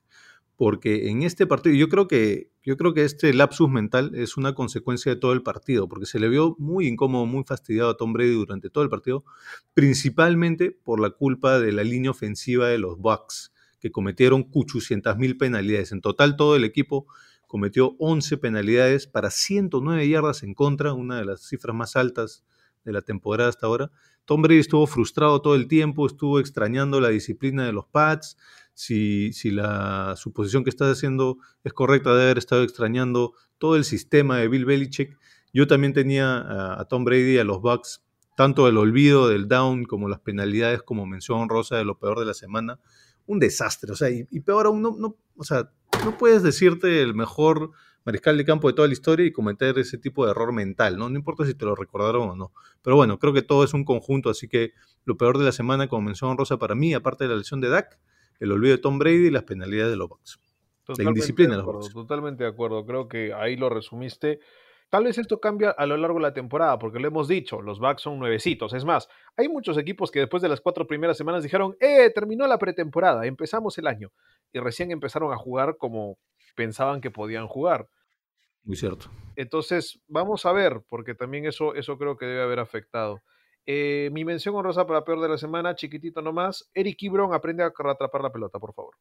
Porque en este partido, yo creo que, yo creo que este lapsus mental es una consecuencia de todo el partido, porque se le vio muy incómodo, muy fastidiado a Tom Brady durante todo el partido, principalmente por la culpa de la línea ofensiva de los Bucks, que cometieron 800 mil penalidades. En total, todo el equipo cometió 11 penalidades para 109 yardas en contra, una de las cifras más altas de la temporada hasta ahora. Tom Brady estuvo frustrado todo el tiempo, estuvo extrañando la disciplina de los Pats. Si, si la suposición que estás haciendo es correcta, de haber estado extrañando todo el sistema de Bill Belichick. Yo también tenía a, Tom Brady y a los Bucks, tanto el olvido del down como las penalidades, como mención honrosa de lo peor de la semana. Un desastre, o sea, y, peor aún, no, no, o sea, no puedes decirte el mejor mariscal de campo de toda la historia y cometer ese tipo de error mental, ¿no? No importa si te lo recordaron o no. Pero bueno, creo que todo es un conjunto, así que lo peor de la semana, como mención honrosa para mí, aparte de la lesión de Dak, el olvido de Tom Brady y las penalidades de los Bucks. Totalmente indisciplina de de los acuerdo, Bucks. totalmente de acuerdo. Creo que ahí lo resumiste. Tal vez esto cambia a lo largo de la temporada, porque lo hemos dicho, los Bucks son nuevecitos. Es más, hay muchos equipos que después de las cuatro primeras semanas dijeron, ¡eh! Terminó la pretemporada, empezamos el año. Y recién empezaron a jugar como pensaban que podían jugar. Muy cierto. Entonces, vamos a ver, porque también eso, eso creo que debe haber afectado. Eh, mi mención honrosa para peor de la semana, chiquitito nomás. Eric Ibron aprende a atrapar la pelota, por favor.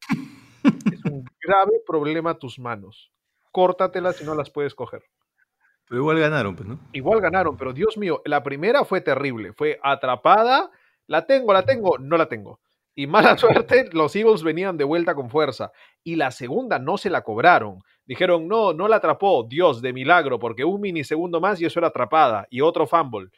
es un grave problema tus manos. Córtatelas si no las puedes coger. Pero igual ganaron, pues, ¿no? Igual ganaron, pero Dios mío, la primera fue terrible. Fue atrapada, la tengo, la tengo, no la tengo. Y mala suerte, los Eagles venían de vuelta con fuerza. Y la segunda no se la cobraron. Dijeron, no, no la atrapó, Dios, de milagro, porque un minisegundo más y eso era atrapada. Y otro fumble.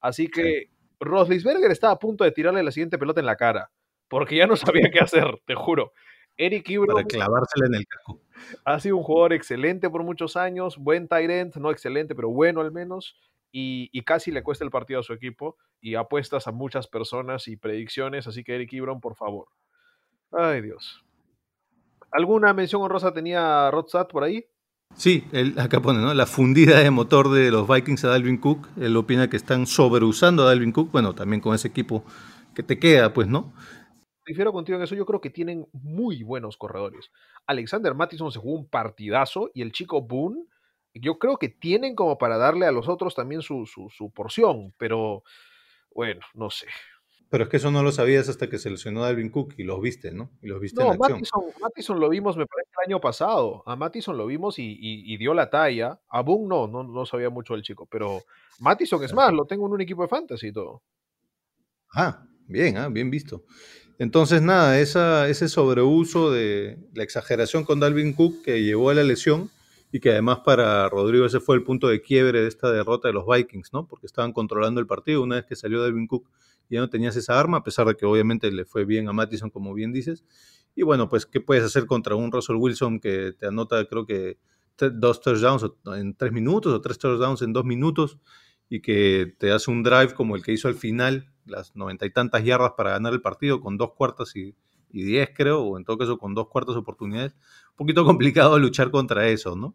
Así que sí. Roslisberger estaba a punto de tirarle la siguiente pelota en la cara. Porque ya no sabía qué hacer, te juro. Eric Ibron. Para clavársela en el casco. Ha sido un jugador excelente por muchos años, buen end, no excelente, pero bueno al menos. Y, y, casi le cuesta el partido a su equipo y apuestas a muchas personas y predicciones, así que Eric Ibron, por favor. Ay, Dios. ¿Alguna mención honrosa tenía Rodstad por ahí? Sí, él acá pone, ¿no? La fundida de motor de los Vikings a Dalvin Cook. Él opina que están sobreusando a Dalvin Cook. Bueno, también con ese equipo que te queda, pues, ¿no? Difiero contigo en eso, yo creo que tienen muy buenos corredores. Alexander Mattison se jugó un partidazo y el chico Boone yo creo que tienen como para darle a los otros también su, su, porción, pero bueno, no sé. Pero es que eso no lo sabías hasta que se lesionó Dalvin Cook y los viste, ¿no? Y los viste no, en acción. Mattison lo vimos, me parece, el año pasado. A Mattison lo vimos y, dio la talla. A Boone no, no, no sabía mucho el chico. Pero Mattison es más, lo tengo en un equipo de fantasy y todo. Ah, bien, ah, bien visto. Entonces, nada, esa, ese sobreuso de la exageración con Dalvin Cook que llevó a la lesión y que además para Rodrigo ese fue el punto de quiebre de esta derrota de los Vikings, ¿no? Porque estaban controlando el partido una vez que salió Dalvin Cook ya no tenías esa arma, a pesar de que obviamente le fue bien a Mattison, como bien dices. Y bueno, pues, ¿qué puedes hacer contra un Russell Wilson que te anota, creo que, dos touchdowns en tres minutos o tres touchdowns en dos minutos y que te hace un drive como el que hizo al final, las noventa y tantas yardas para ganar el partido con dos cuartas y, diez, creo, o en todo caso con dos cuartas oportunidades? Un poquito complicado luchar contra eso, ¿no?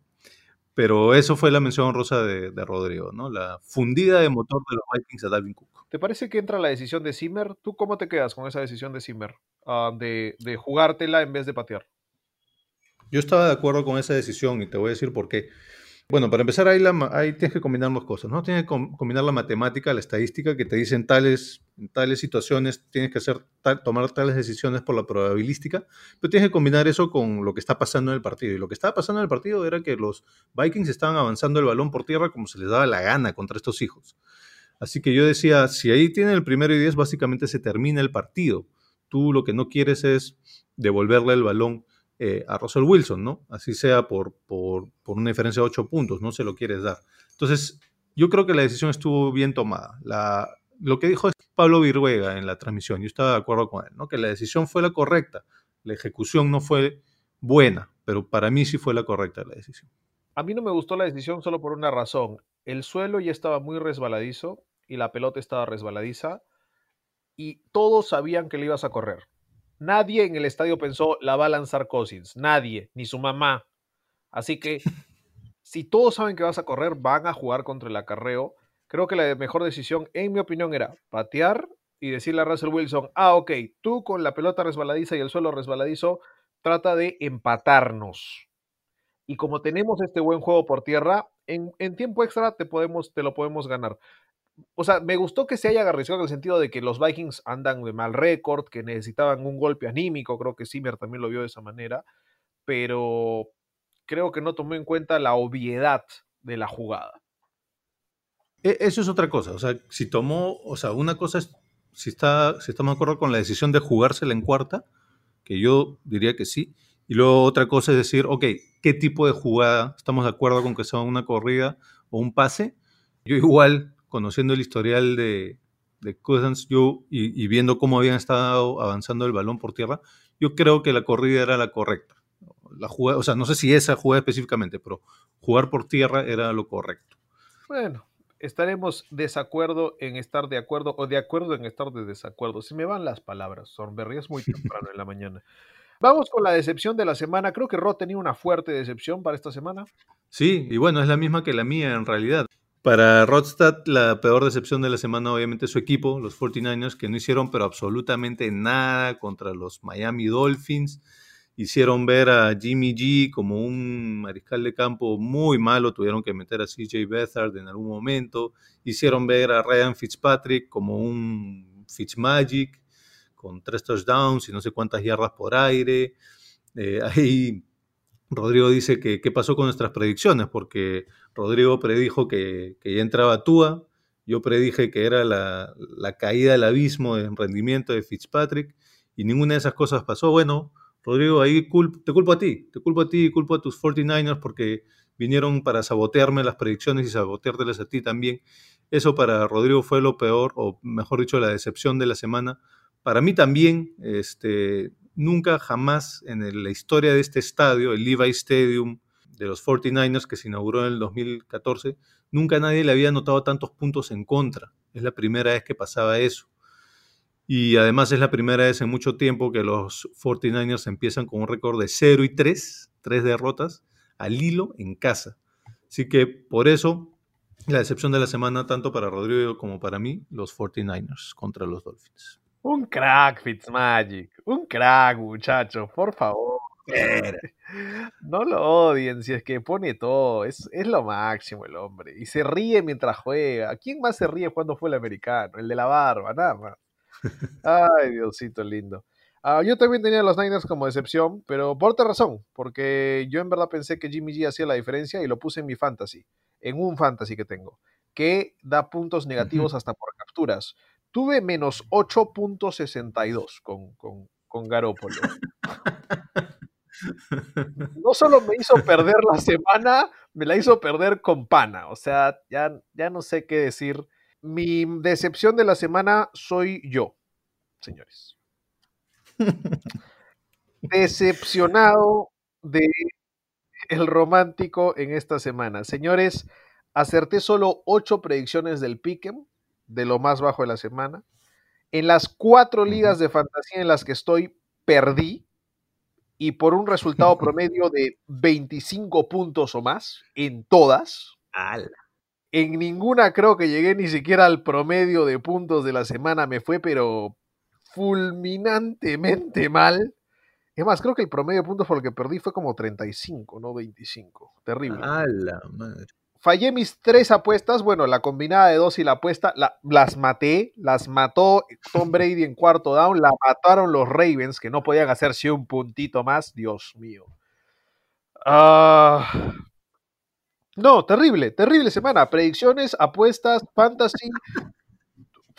Pero eso fue la mención rosa de, de Rodrigo, ¿no? La fundida de motor de los Vikings a Dalvin Cook. ¿Te parece que entra la decisión de Zimmer? ¿Tú cómo te quedas con esa decisión de Zimmer? Ah, de, jugártela en vez de patear. Yo estaba de acuerdo con esa decisión y te voy a decir por qué. Bueno, para empezar, ahí, tienes que combinar dos cosas, ¿no? Tienes que combinar la matemática, la estadística, que te dicen tales, en tales situaciones tienes que hacer tomar tales decisiones por la probabilística, pero tienes que combinar eso con lo que está pasando en el partido. Y lo que estaba pasando en el partido era que los Vikings estaban avanzando el balón por tierra como se les daba la gana contra estos hijos. Así que yo decía, si ahí tiene el primero y diez, básicamente se termina el partido. Tú lo que no quieres es devolverle el balón eh, a Russell Wilson, ¿no? Así sea por, por, una diferencia de ocho puntos, no se lo quieres dar. Entonces, yo creo que la decisión estuvo bien tomada. Lo que dijo Pablo Viruega en la transmisión, yo estaba de acuerdo con él, ¿no? Que la decisión fue la correcta, la ejecución no fue buena, pero para mí sí fue la correcta la decisión. A mí no me gustó la decisión solo por una razón. El suelo ya estaba muy resbaladizo y la pelota estaba resbaladiza y todos sabían que le ibas a correr. Nadie en el estadio pensó la va a lanzar Cousins, nadie, ni su mamá. Así que si todos saben que vas a correr, van a jugar contra el acarreo. Creo que la mejor decisión, en mi opinión, era patear y decirle a Russell Wilson, ah, ok, tú con la pelota resbaladiza y el suelo resbaladizo, trata de empatarnos. Y como tenemos este buen juego por tierra, en, tiempo extra te, podemos, te lo podemos ganar. O sea, me gustó que se haya agarrizado en el sentido de que los Vikings andan de mal récord, que necesitaban un golpe anímico, creo que Zimmer también lo vio de esa manera, pero creo que no tomó en cuenta la obviedad de la jugada. E, eso es otra cosa, o sea, si tomó, o sea, una cosa es, si, está, si estamos de acuerdo con la decisión de jugársela en cuarta, que yo diría que sí, y luego otra cosa es decir, ok, ¿qué tipo de jugada? ¿Estamos de acuerdo con que sea una corrida o un pase? Yo igual, conociendo el historial de, de Cousins yo, y, viendo cómo habían estado avanzando el balón por tierra, yo creo que la corrida era la correcta. La jugada, o sea, no sé si esa jugada específicamente, pero jugar por tierra era lo correcto. Bueno, estaremos desacuerdo en estar de acuerdo o de acuerdo en estar de desacuerdo. Se me van las palabras, Sorberry, es muy temprano en la mañana. Vamos con la decepción de la semana. Creo que Rod tenía una fuerte decepción para esta semana. Sí, y bueno, es la misma que la mía en realidad. Para Rodstad, la peor decepción de la semana, obviamente, su equipo, los 49ers, que no hicieron pero absolutamente nada contra los Miami Dolphins. Hicieron ver a Jimmy G como un mariscal de campo muy malo, tuvieron que meter a CJ Beathard en algún momento. Hicieron ver a Ryan Fitzpatrick como un Fitzmagic con tres touchdowns y no sé cuántas yardas por aire. Eh, ahí Rodrigo dice que qué pasó con nuestras predicciones, porque Rodrigo predijo que, ya entraba Tua, yo predije que era la, caída del abismo en rendimiento de Fitzpatrick y ninguna de esas cosas pasó. Bueno, Rodrigo, ahí te culpo a ti, te culpo a ti y culpo a tus 49ers porque vinieron para sabotearme las predicciones y saboteártelas a ti también. Eso para Rodrigo fue lo peor, o mejor dicho, la decepción de la semana, para mí también, este, nunca jamás en la historia de este estadio, el Levi Stadium de los 49ers que se inauguró en el 2014, nunca nadie le había anotado tantos puntos en contra. Es la primera vez que pasaba eso. Y además es la primera vez en mucho tiempo que los 49ers empiezan con un récord de 0 y 3, 3 derrotas, al hilo en casa. Así que por eso la decepción de la semana, tanto para Rodrigo como para mí, los 49ers contra los Dolphins. Un crack, Fitzmagic. Un crack, muchacho, por favor. No lo odien, si es que pone todo. Es, es lo máximo el hombre. Y se ríe mientras juega. ¿Quién más se ríe cuando fue el americano? El de la barba, nada más. Ay, Diosito lindo. Ah, yo también tenía a los Niners como decepción, pero por otra razón, porque yo en verdad pensé que Jimmy G hacía la diferencia y lo puse en mi fantasy, en un fantasy que tengo, que da puntos negativos hasta por capturas. Tuve menos 8.62 con, con, con Garópolo. No solo me hizo perder la semana, me la hizo perder con pana. O sea, ya, ya no sé qué decir. Mi decepción de la semana soy yo, señores. Decepcionado de el romántico en esta semana. Señores, acerté solo ocho predicciones del Piquen, de lo más bajo de la semana. En las cuatro ligas de fantasía en las que estoy, perdí. Y por un resultado promedio de 25 puntos o más, en todas. En ninguna creo que llegué ni siquiera al promedio de puntos de la semana. Me fue, pero fulminantemente mal. Es más, creo que el promedio de puntos por el que perdí fue como 35, no 25. Terrible. madre. Fallé mis tres apuestas. Bueno, la combinada de dos y la apuesta, las maté. Las mató Tom Brady en cuarto down. La mataron los Ravens, que no podían hacerse un puntito más. Dios mío. Ah. No, terrible, terrible semana. Predicciones, apuestas, fantasy,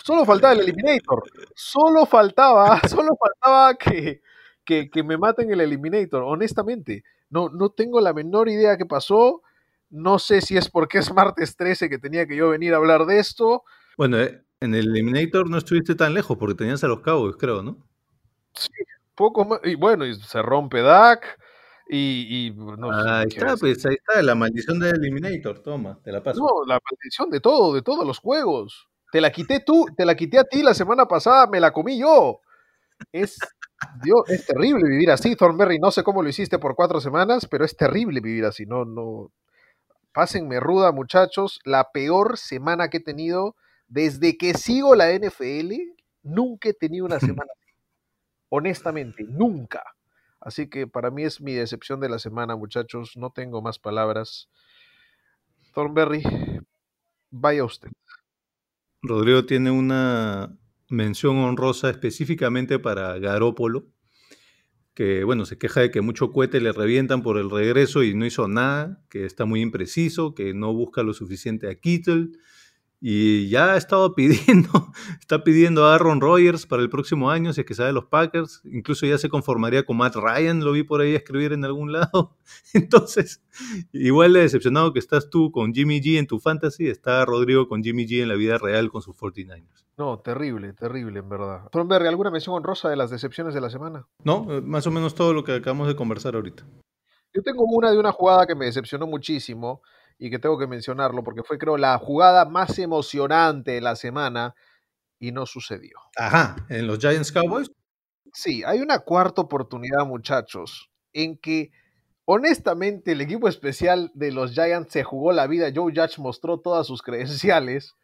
Solo faltaba el Eliminator. Solo faltaba, solo faltaba que, que, me maten el Eliminator. Honestamente, no, no tengo la menor idea qué pasó. No sé si es porque es martes 13 que tenía que yo venir a hablar de esto. Bueno, eh, en el Eliminator no estuviste tan lejos porque tenías a los Cowboys, creo, ¿no? Sí, poco más. Y bueno, y se rompe Dak. Y, no ahí está, pues ahí está, la maldición del Eliminator, toma, te la paso. No, la maldición de todo, de todos los juegos. Te la quité tú, te la quité a ti la semana pasada, me la comí yo. Es, Dios, es terrible vivir así, Thornberry. No sé cómo lo hiciste por cuatro semanas, pero es terrible vivir así. No, no. Pásenme ruda, muchachos. La peor semana que he tenido desde que sigo la NFL. Nunca he tenido una semana así. Honestamente, nunca. Así que para mí es mi decepción de la semana, muchachos. No tengo más palabras. Thornberry, vaya usted. Rodrigo tiene una mención honrosa específicamente para Garópolo, que bueno, se queja de que mucho cohete le revientan por el regreso y no hizo nada, que está muy impreciso, que no busca lo suficiente a Kittle, y ya ha estado pidiendo, está pidiendo a Aaron Rodgers para el próximo año, si es que sale los Packers. Incluso ya se conformaría con Matt Ryan, lo vi por ahí escribir en algún lado. Entonces, igual de decepcionado que estás tú con Jimmy G en tu fantasy, está Rodrigo con Jimmy G en la vida real con sus 49ers. No, terrible, terrible, en verdad. Thornberry, ¿alguna mención honrosa de las decepciones de la semana? No, más o menos todo lo que acabamos de conversar ahorita. Yo tengo una de una jugada que me decepcionó muchísimo y que tengo que mencionarlo porque fue creo la jugada más emocionante de la semana y no sucedió. Ajá, en los Giants Cowboys. Sí, hay una cuarta oportunidad, muchachos, en que honestamente el equipo especial de los Giants se jugó la vida. Joe Judge mostró todas sus credenciales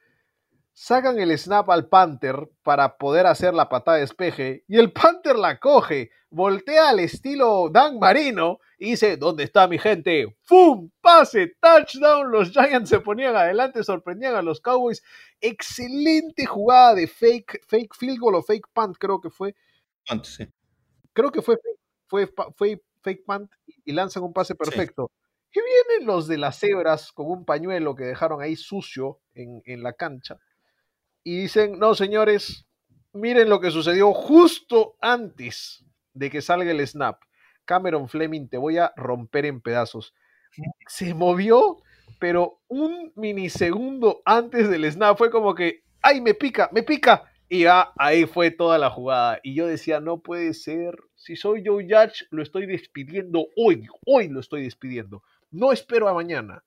sacan el snap al Panther para poder hacer la patada de despeje y el Panther la coge, voltea al estilo Dan Marino y dice, ¿dónde está mi gente? ¡Fum! Pase, touchdown, los Giants se ponían adelante, sorprendían a los Cowboys. Excelente jugada de fake, fake field goal o fake punt, creo que fue. sí. Creo que fue, fue, fue fake punt y lanzan un pase perfecto. Y vienen los de las cebras con un pañuelo que dejaron ahí sucio en, en la cancha y dicen, no, señores, miren lo que sucedió justo antes de que salga el snap. Cameron Fleming, te voy a romper en pedazos. Se movió, pero un minisegundo antes del snap fue como que, ¡ay, me pica, me pica! Y ya ahí fue toda la jugada. Y yo decía, no puede ser. Si soy Joe Judge, lo estoy despidiendo hoy. Hoy lo estoy despidiendo. No espero a mañana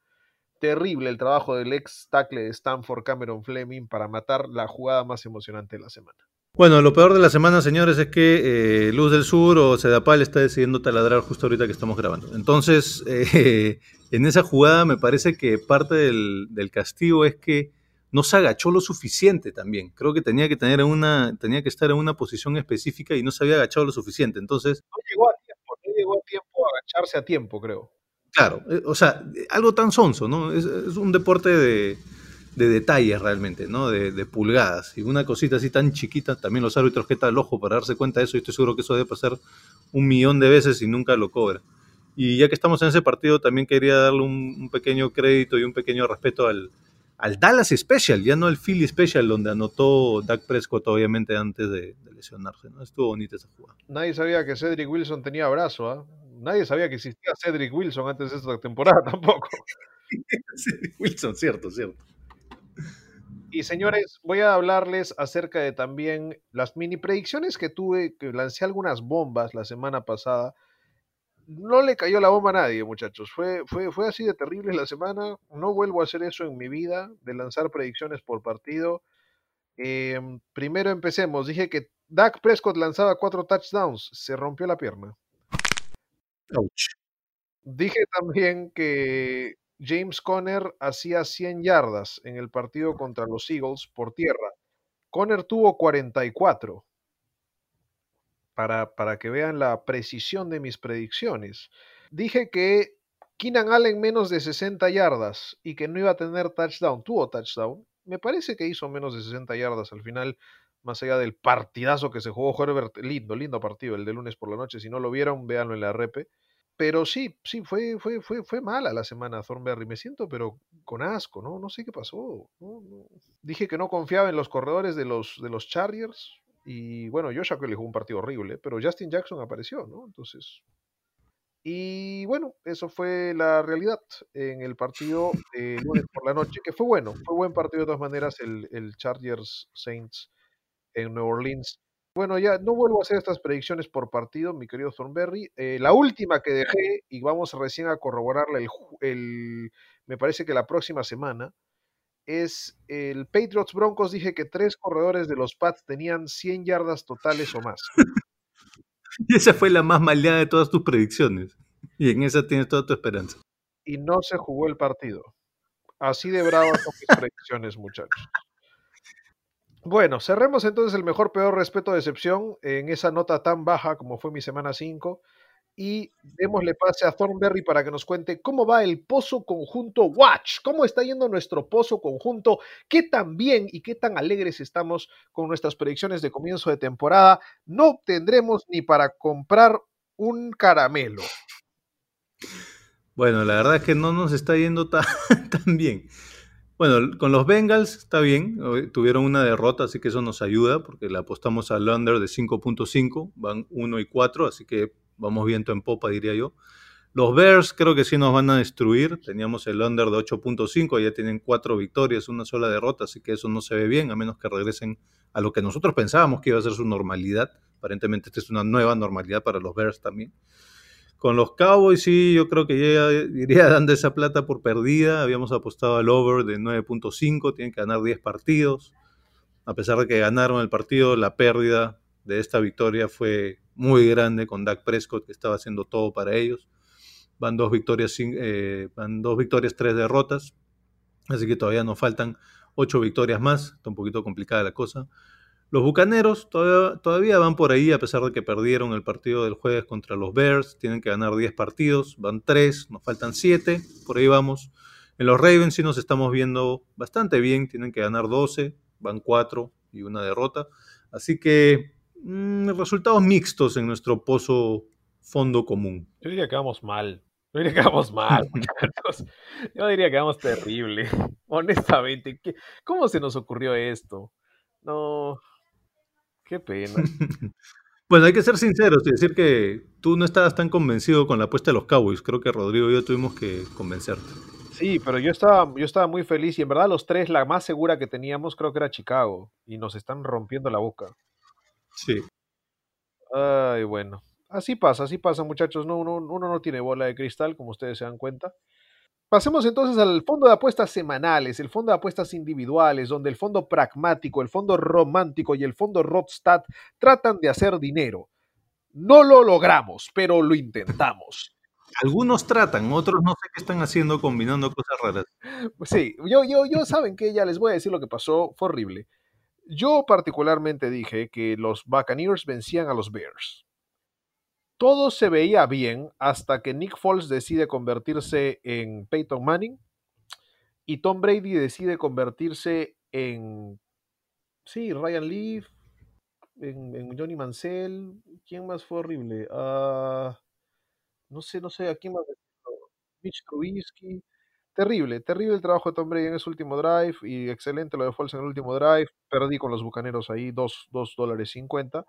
terrible el trabajo del ex tackle de Stanford Cameron Fleming para matar la jugada más emocionante de la semana. Bueno, lo peor de la semana, señores, es que eh, Luz del Sur o Sedapal está decidiendo taladrar justo ahorita que estamos grabando. Entonces, eh, en esa jugada me parece que parte del, castigo es que no se agachó lo suficiente también. Creo que tenía que tener una, tenía que estar en una posición específica y no se había agachado lo suficiente. Entonces. No llegó a tiempo, no llegó a tiempo marcharse a tiempo, creo. Claro, eh, o sea, algo tan sonso, ¿no? Es, es un deporte de, de, detalles realmente, ¿no? De, de, pulgadas. Y una cosita así tan chiquita, también los árbitros que el ojo para darse cuenta de eso, y estoy seguro que eso debe pasar un millón de veces y nunca lo cobra. Y ya que estamos en ese partido, también quería darle un, un pequeño crédito y un pequeño respeto al, al Dallas Special, ya no al Philly Special, donde anotó Dak Prescott, obviamente, antes de, de lesionarse. ¿no? Estuvo bonita esa jugada. Nadie sabía que Cedric Wilson tenía brazo, ¿ah? ¿eh? Nadie sabía que existía Cedric Wilson antes de esta temporada tampoco. Cedric Wilson, cierto, cierto. Y señores, voy a hablarles acerca de también las mini predicciones que tuve, que lancé algunas bombas la semana pasada. No le cayó la bomba a nadie, muchachos. Fue, fue, fue así de terrible la semana. No vuelvo a hacer eso en mi vida, de lanzar predicciones por partido. Eh, primero empecemos. Dije que Dak Prescott lanzaba cuatro touchdowns. Se rompió la pierna. Ouch. Dije también que James Conner hacía 100 yardas en el partido contra los Eagles por tierra. Conner tuvo 44. Para, para que vean la precisión de mis predicciones. Dije que Keenan Allen menos de 60 yardas y que no iba a tener touchdown. Tuvo touchdown. Me parece que hizo menos de 60 yardas al final, más allá del partidazo que se jugó Herbert. Lindo, lindo partido el de lunes por la noche. Si no lo vieron, véanlo en la repe. Pero sí, sí, fue, fue, fue, fue mala la semana Thornberry. Me siento, pero con asco, ¿no? No sé qué pasó. No, no. Dije que no confiaba en los corredores de los, de los Chargers. Y bueno, Joshua que le jugó un partido horrible, pero Justin Jackson apareció, ¿no? Entonces. Y bueno, eso fue la realidad en el partido de lunes por la noche, que fue bueno, fue buen partido de todas maneras el, el Chargers Saints en Nueva Orleans. Bueno, ya no vuelvo a hacer estas predicciones por partido, mi querido Thornberry. Eh, la última que dejé, y vamos recién a corroborarla, el, el, me parece que la próxima semana, es el Patriots Broncos. Dije que tres corredores de los Pats tenían 100 yardas totales o más. y esa fue la más maleada de todas tus predicciones. Y en esa tienes toda tu esperanza. Y no se jugó el partido. Así de bravas son mis predicciones, muchachos. Bueno, cerremos entonces el mejor, peor, respeto, decepción en esa nota tan baja como fue mi semana 5 y démosle pase a Thornberry para que nos cuente cómo va el pozo conjunto Watch, cómo está yendo nuestro pozo conjunto, qué tan bien y qué tan alegres estamos con nuestras predicciones de comienzo de temporada. No tendremos ni para comprar un caramelo. Bueno, la verdad es que no nos está yendo tan bien. Bueno, con los Bengals está bien, tuvieron una derrota, así que eso nos ayuda, porque le apostamos al under de 5.5, van 1 y 4, así que vamos viento en popa, diría yo. Los Bears creo que sí nos van a destruir, teníamos el under de 8.5, ya tienen 4 victorias, una sola derrota, así que eso no se ve bien, a menos que regresen a lo que nosotros pensábamos que iba a ser su normalidad. Aparentemente esta es una nueva normalidad para los Bears también. Con los Cowboys sí, yo creo que ya iría dando esa plata por perdida. Habíamos apostado al over de 9.5, tienen que ganar 10 partidos. A pesar de que ganaron el partido, la pérdida de esta victoria fue muy grande con Dak Prescott, que estaba haciendo todo para ellos. Van dos victorias, eh, van dos victorias, tres derrotas. Así que todavía nos faltan ocho victorias más. Está un poquito complicada la cosa. Los Bucaneros todavía, todavía, van por ahí, a pesar de que perdieron el partido del jueves contra los Bears. Tienen que ganar 10 partidos, van 3, nos faltan 7, por ahí vamos. En los Ravens sí nos estamos viendo bastante bien, tienen que ganar 12, van 4 y una derrota. Así que mmm, resultados mixtos en nuestro pozo fondo común. Yo diría que vamos mal. Yo diría que vamos mal, muchachos. Yo diría que vamos terrible. Honestamente, ¿cómo se nos ocurrió esto? No, Qué pena. bueno, hay que ser sinceros y decir que tú no estabas tan convencido con la apuesta de los Cowboys. Creo que Rodrigo y yo tuvimos que convencerte. Sí, pero yo estaba, yo estaba muy feliz y en verdad los tres, la más segura que teníamos creo que era Chicago y nos están rompiendo la boca. Sí. Ay, bueno. Así pasa, así pasa muchachos. No, uno, uno no tiene bola de cristal, como ustedes se dan cuenta. Pasemos entonces al fondo de apuestas semanales, el fondo de apuestas individuales, donde el fondo pragmático, el fondo romántico y el fondo Rodstad tratan de hacer dinero. No lo logramos, pero lo intentamos. Algunos tratan, otros no sé qué están haciendo combinando cosas raras. Sí, yo, yo, yo saben que ya les voy a decir lo que pasó, fue horrible. Yo particularmente dije que los Buccaneers vencían a los Bears todo se veía bien hasta que Nick Foles decide convertirse en Peyton Manning y Tom Brady decide convertirse en, sí, Ryan Leaf, en, Johnny Mansell. ¿Quién más fue horrible? Ah, no sé, no sé, ¿a quién más? Mitch Trubisky. Terrible, terrible el trabajo de Tom Brady en ese último drive y excelente lo de Foles en el último drive. Perdí con los bucaneros ahí 2 dólares 50.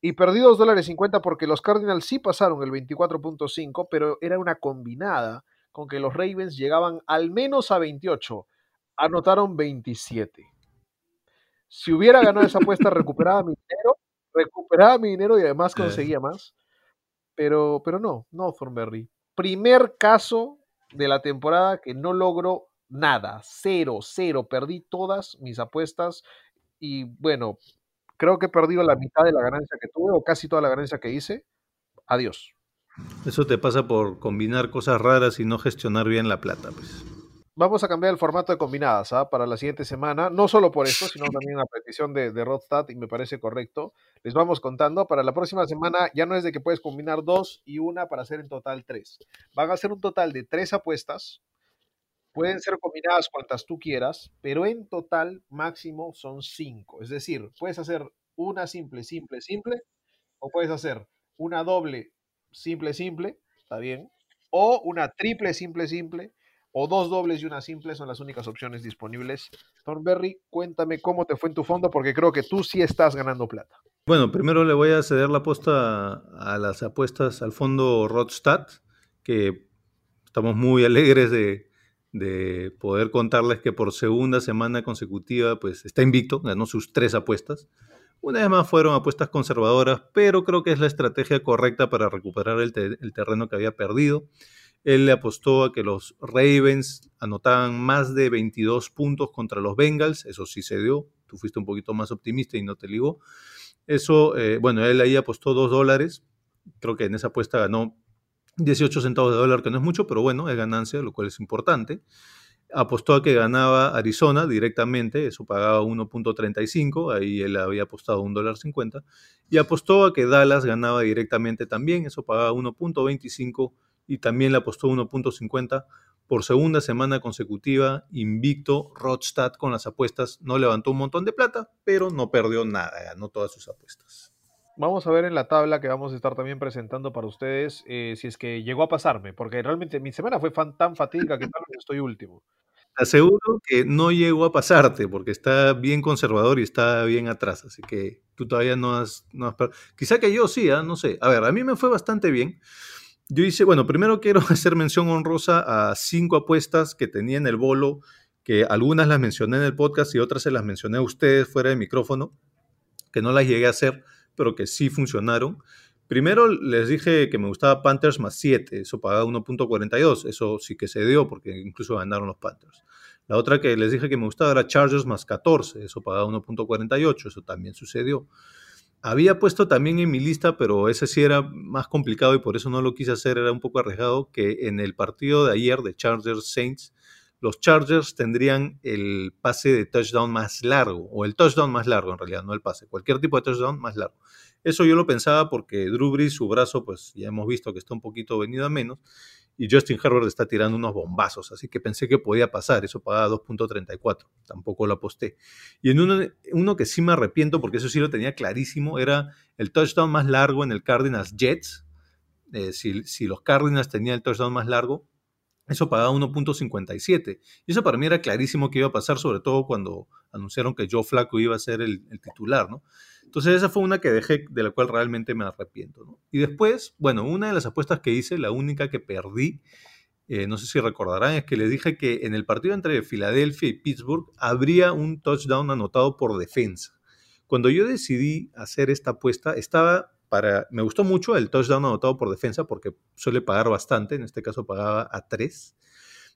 Y perdí 2 dólares 50 porque los Cardinals sí pasaron el 24.5, pero era una combinada con que los Ravens llegaban al menos a 28. Anotaron 27. Si hubiera ganado esa apuesta, recuperaba mi dinero, recuperaba mi dinero y además conseguía más. Pero, pero no, no, Thornberry. Primer caso de la temporada que no logro nada, cero, cero. Perdí todas mis apuestas y bueno, creo que he perdido la mitad de la ganancia que tuve o casi toda la ganancia que hice. Adiós. Eso te pasa por combinar cosas raras y no gestionar bien la plata, pues. Vamos a cambiar el formato de combinadas ¿ah? para la siguiente semana, no solo por esto, sino también a petición de, de Rodstad y me parece correcto. Les vamos contando, para la próxima semana ya no es de que puedes combinar dos y una para hacer en total tres. Van a ser un total de tres apuestas, pueden ser combinadas cuantas tú quieras, pero en total máximo son cinco. Es decir, puedes hacer una simple, simple, simple, o puedes hacer una doble, simple, simple, está bien, o una triple, simple, simple, o dos dobles y una simple son las únicas opciones disponibles. Thornberry, cuéntame cómo te fue en tu fondo, porque creo que tú sí estás ganando plata. Bueno, primero le voy a ceder la apuesta a las apuestas al fondo Rodstad, que estamos muy alegres de, de poder contarles que por segunda semana consecutiva pues está invicto, ganó sus tres apuestas. Una vez más fueron apuestas conservadoras, pero creo que es la estrategia correcta para recuperar el, terreno que había perdido. Él le apostó a que los Ravens anotaban más de 22 puntos contra los Bengals, eso sí se dio, tú fuiste un poquito más optimista y no te ligó. Eso, eh, bueno, él ahí apostó 2 dólares, creo que en esa apuesta ganó 18 centavos de dólar, que no es mucho, pero bueno, es ganancia, lo cual es importante. Apostó a que ganaba Arizona directamente, eso pagaba 1.35, ahí él había apostado $1.50. Y apostó a que Dallas ganaba directamente también, eso pagaba 1.25 y también le apostó 1.50 por segunda semana consecutiva, invicto, Rodstad con las apuestas, no levantó un montón de plata, pero no perdió nada, ganó todas sus apuestas. Vamos a ver en la tabla que vamos a estar también presentando para ustedes eh, si es que llegó a pasarme, porque realmente mi semana fue tan fatídica que tal vez estoy último. Aseguro que no llegó a pasarte, porque está bien conservador y está bien atrás, así que tú todavía no has... No has Quizá que yo sí, ¿eh? no sé. A ver, a mí me fue bastante bien. Yo hice, bueno, primero quiero hacer mención honrosa a cinco apuestas que tenía en el bolo, que algunas las mencioné en el podcast y otras se las mencioné a ustedes fuera de micrófono, que no las llegué a hacer pero que sí funcionaron. Primero les dije que me gustaba Panthers más 7, eso pagaba 1.42, eso sí que se dio porque incluso ganaron los Panthers. La otra que les dije que me gustaba era Chargers más 14, eso pagaba 1.48, eso también sucedió. Había puesto también en mi lista, pero ese sí era más complicado y por eso no lo quise hacer, era un poco arriesgado, que en el partido de ayer de Chargers Saints, los Chargers tendrían el pase de touchdown más largo, o el touchdown más largo en realidad, no el pase, cualquier tipo de touchdown más largo. Eso yo lo pensaba porque Drew Brees, su brazo, pues ya hemos visto que está un poquito venido a menos, y Justin Herbert está tirando unos bombazos, así que pensé que podía pasar, eso pagaba 2.34, tampoco lo aposté. Y en uno, que sí me arrepiento, porque eso sí lo tenía clarísimo, era el touchdown más largo en el Cardinals Jets. Eh, si, si los Cardinals tenían el touchdown más largo, eso pagaba 1.57. Y eso para mí era clarísimo que iba a pasar, sobre todo cuando anunciaron que Joe Flaco iba a ser el, titular, ¿no? Entonces esa fue una que dejé, de la cual realmente me arrepiento. Y después, bueno, una de las apuestas que hice, la única que perdí, eh, no sé si recordarán, es que les dije que en el partido entre Filadelfia y Pittsburgh habría un touchdown anotado por defensa. Cuando yo decidí hacer esta apuesta, estaba me gustó mucho el touchdown anotado por defensa porque suele pagar bastante, en este caso pagaba a 3,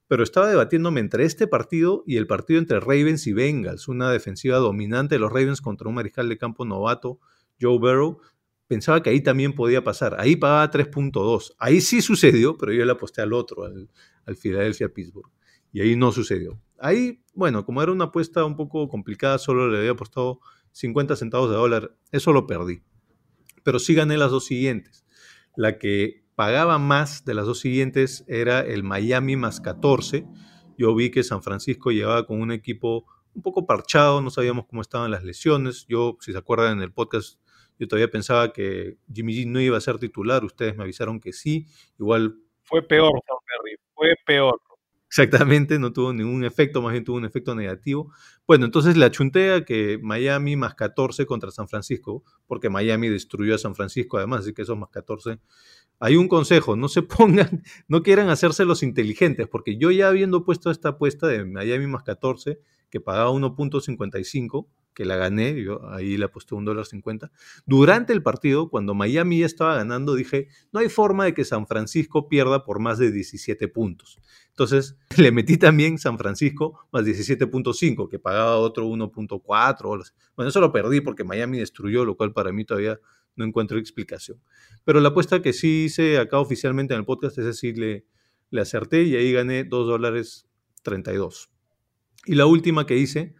pero estaba debatiéndome entre este partido y el partido entre Ravens y Bengals, una defensiva dominante de los Ravens contra un mariscal de campo novato, Joe Burrow. Pensaba que ahí también podía pasar. Ahí pagaba 3.2. Ahí sí sucedió, pero yo le aposté al otro, al, al Philadelphia Pittsburgh. Y ahí no sucedió. Ahí, bueno, como era una apuesta un poco complicada, solo le había apostado 50 centavos de dólar. Eso lo perdí pero sí gané las dos siguientes. La que pagaba más de las dos siguientes era el Miami más 14. Yo vi que San Francisco llegaba con un equipo un poco parchado, no sabíamos cómo estaban las lesiones. Yo, si se acuerdan en el podcast, yo todavía pensaba que Jimmy G no iba a ser titular, ustedes me avisaron que sí. Igual fue peor, Thornberry, fue peor. Exactamente, no tuvo ningún efecto, más bien tuvo un efecto negativo. Bueno, entonces la chuntea que Miami más 14 contra San Francisco, porque Miami destruyó a San Francisco además, así que esos más 14. Hay un consejo, no se pongan, no quieran hacerse los inteligentes, porque yo ya habiendo puesto esta apuesta de Miami más 14, que pagaba 1.55, que la gané, yo ahí le aposté un dólar cincuenta. Durante el partido, cuando Miami ya estaba ganando, dije, no hay forma de que San Francisco pierda por más de 17 puntos. Entonces, le metí también San Francisco más 17.5, que pagaba otro 1.4. Bueno, eso lo perdí porque Miami destruyó, lo cual para mí todavía no encuentro explicación. Pero la apuesta que sí hice acá oficialmente en el podcast, es decir, le, le acerté y ahí gané 2 dólares 32. Y la última que hice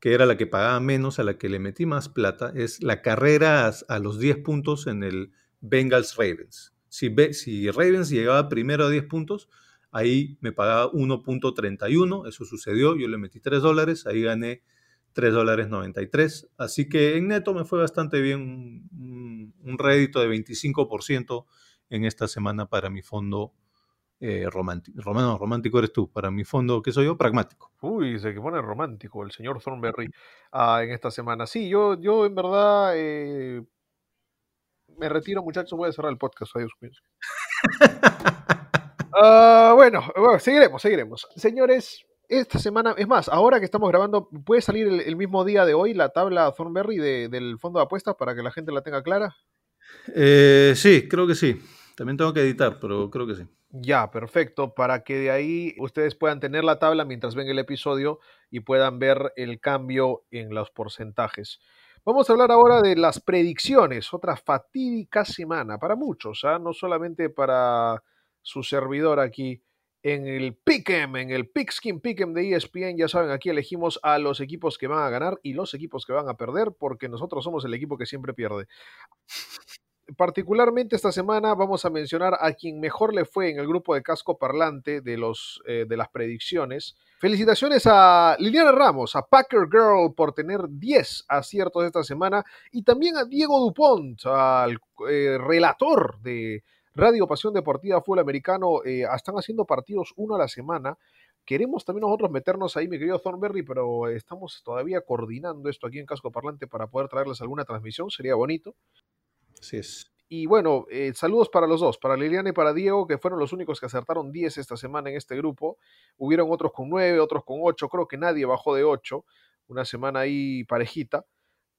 que era la que pagaba menos, a la que le metí más plata, es la carrera a, los 10 puntos en el Bengals Ravens. Si, si Ravens llegaba primero a 10 puntos, ahí me pagaba 1.31, eso sucedió, yo le metí 3 dólares, ahí gané 3 dólares 93, así que en neto me fue bastante bien, un, un rédito de 25% en esta semana para mi fondo eh, romántico. Romano, romántico eres tú. Para mi fondo, ¿qué soy yo? Pragmático. Uy, se que pone romántico el señor Thornberry ah, en esta semana. Sí, yo, yo en verdad eh, me retiro, muchachos. Voy a cerrar el podcast. Adiós, ah, bueno, seguiremos, seguiremos. Señores, esta semana, es más, ahora que estamos grabando, ¿puede salir el, mismo día de hoy la tabla Thornberry del fondo de apuestas para que la gente la tenga clara? Eh, sí, creo que sí. También tengo que editar, pero creo que sí. Ya, perfecto, para que de ahí ustedes puedan tener la tabla mientras ven el episodio y puedan ver el cambio en los porcentajes. Vamos a hablar ahora de las predicciones, otra fatídica semana para muchos, ¿ah? no solamente para su servidor aquí en el Pick'em, en el Pickskin Pick'em de ESPN. Ya saben, aquí elegimos a los equipos que van a ganar y los equipos que van a perder, porque nosotros somos el equipo que siempre pierde particularmente esta semana vamos a mencionar a quien mejor le fue en el grupo de casco parlante de, los, eh, de las predicciones. Felicitaciones a Liliana Ramos, a Packer Girl por tener 10 aciertos esta semana y también a Diego Dupont, al eh, relator de Radio Pasión Deportiva Fútbol Americano. Eh, están haciendo partidos uno a la semana. Queremos también nosotros meternos ahí, mi querido Thornberry, pero estamos todavía coordinando esto aquí en Casco Parlante para poder traerles alguna transmisión. Sería bonito. Así es. Y bueno, eh, saludos para los dos, para Liliana y para Diego, que fueron los únicos que acertaron 10 esta semana en este grupo. Hubieron otros con 9, otros con 8, creo que nadie bajó de 8, una semana ahí parejita.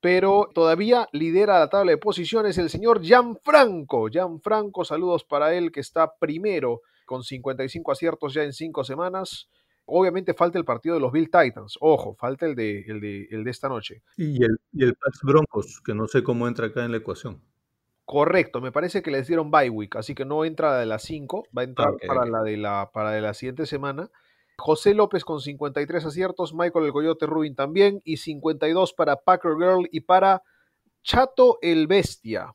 Pero todavía lidera la tabla de posiciones el señor Gianfranco. Gianfranco, saludos para él que está primero con 55 aciertos ya en 5 semanas. Obviamente falta el partido de los Bill Titans. Ojo, falta el de, el de, el de esta noche. Y el, y el Pats Broncos, que no sé cómo entra acá en la ecuación. Correcto, me parece que les dieron bye week, así que no entra de las 5, va a entrar para, La de la, para de la siguiente semana. José López con 53 aciertos, Michael el Coyote Rubin también, y 52 para Packer Girl y para Chato el Bestia.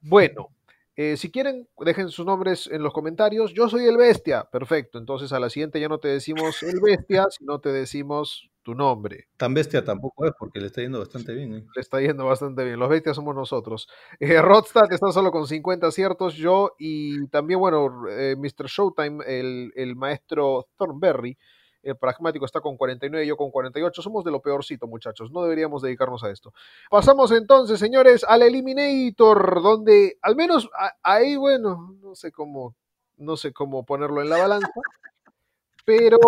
Bueno, eh, si quieren, dejen sus nombres en los comentarios. Yo soy el Bestia. Perfecto. Entonces a la siguiente ya no te decimos el Bestia, sino te decimos tu nombre. Tan bestia tampoco es, porque le está yendo bastante bien. ¿eh? Le está yendo bastante bien. Los bestias somos nosotros. Eh, Rodstad está solo con 50 aciertos, yo y también, bueno, eh, Mr. Showtime, el, el maestro Thornberry, el pragmático está con 49, yo con 48. Somos de lo peorcito, muchachos. No deberíamos dedicarnos a esto. Pasamos entonces, señores, al Eliminator, donde al menos ahí, bueno, no sé cómo, no sé cómo ponerlo en la balanza. Pero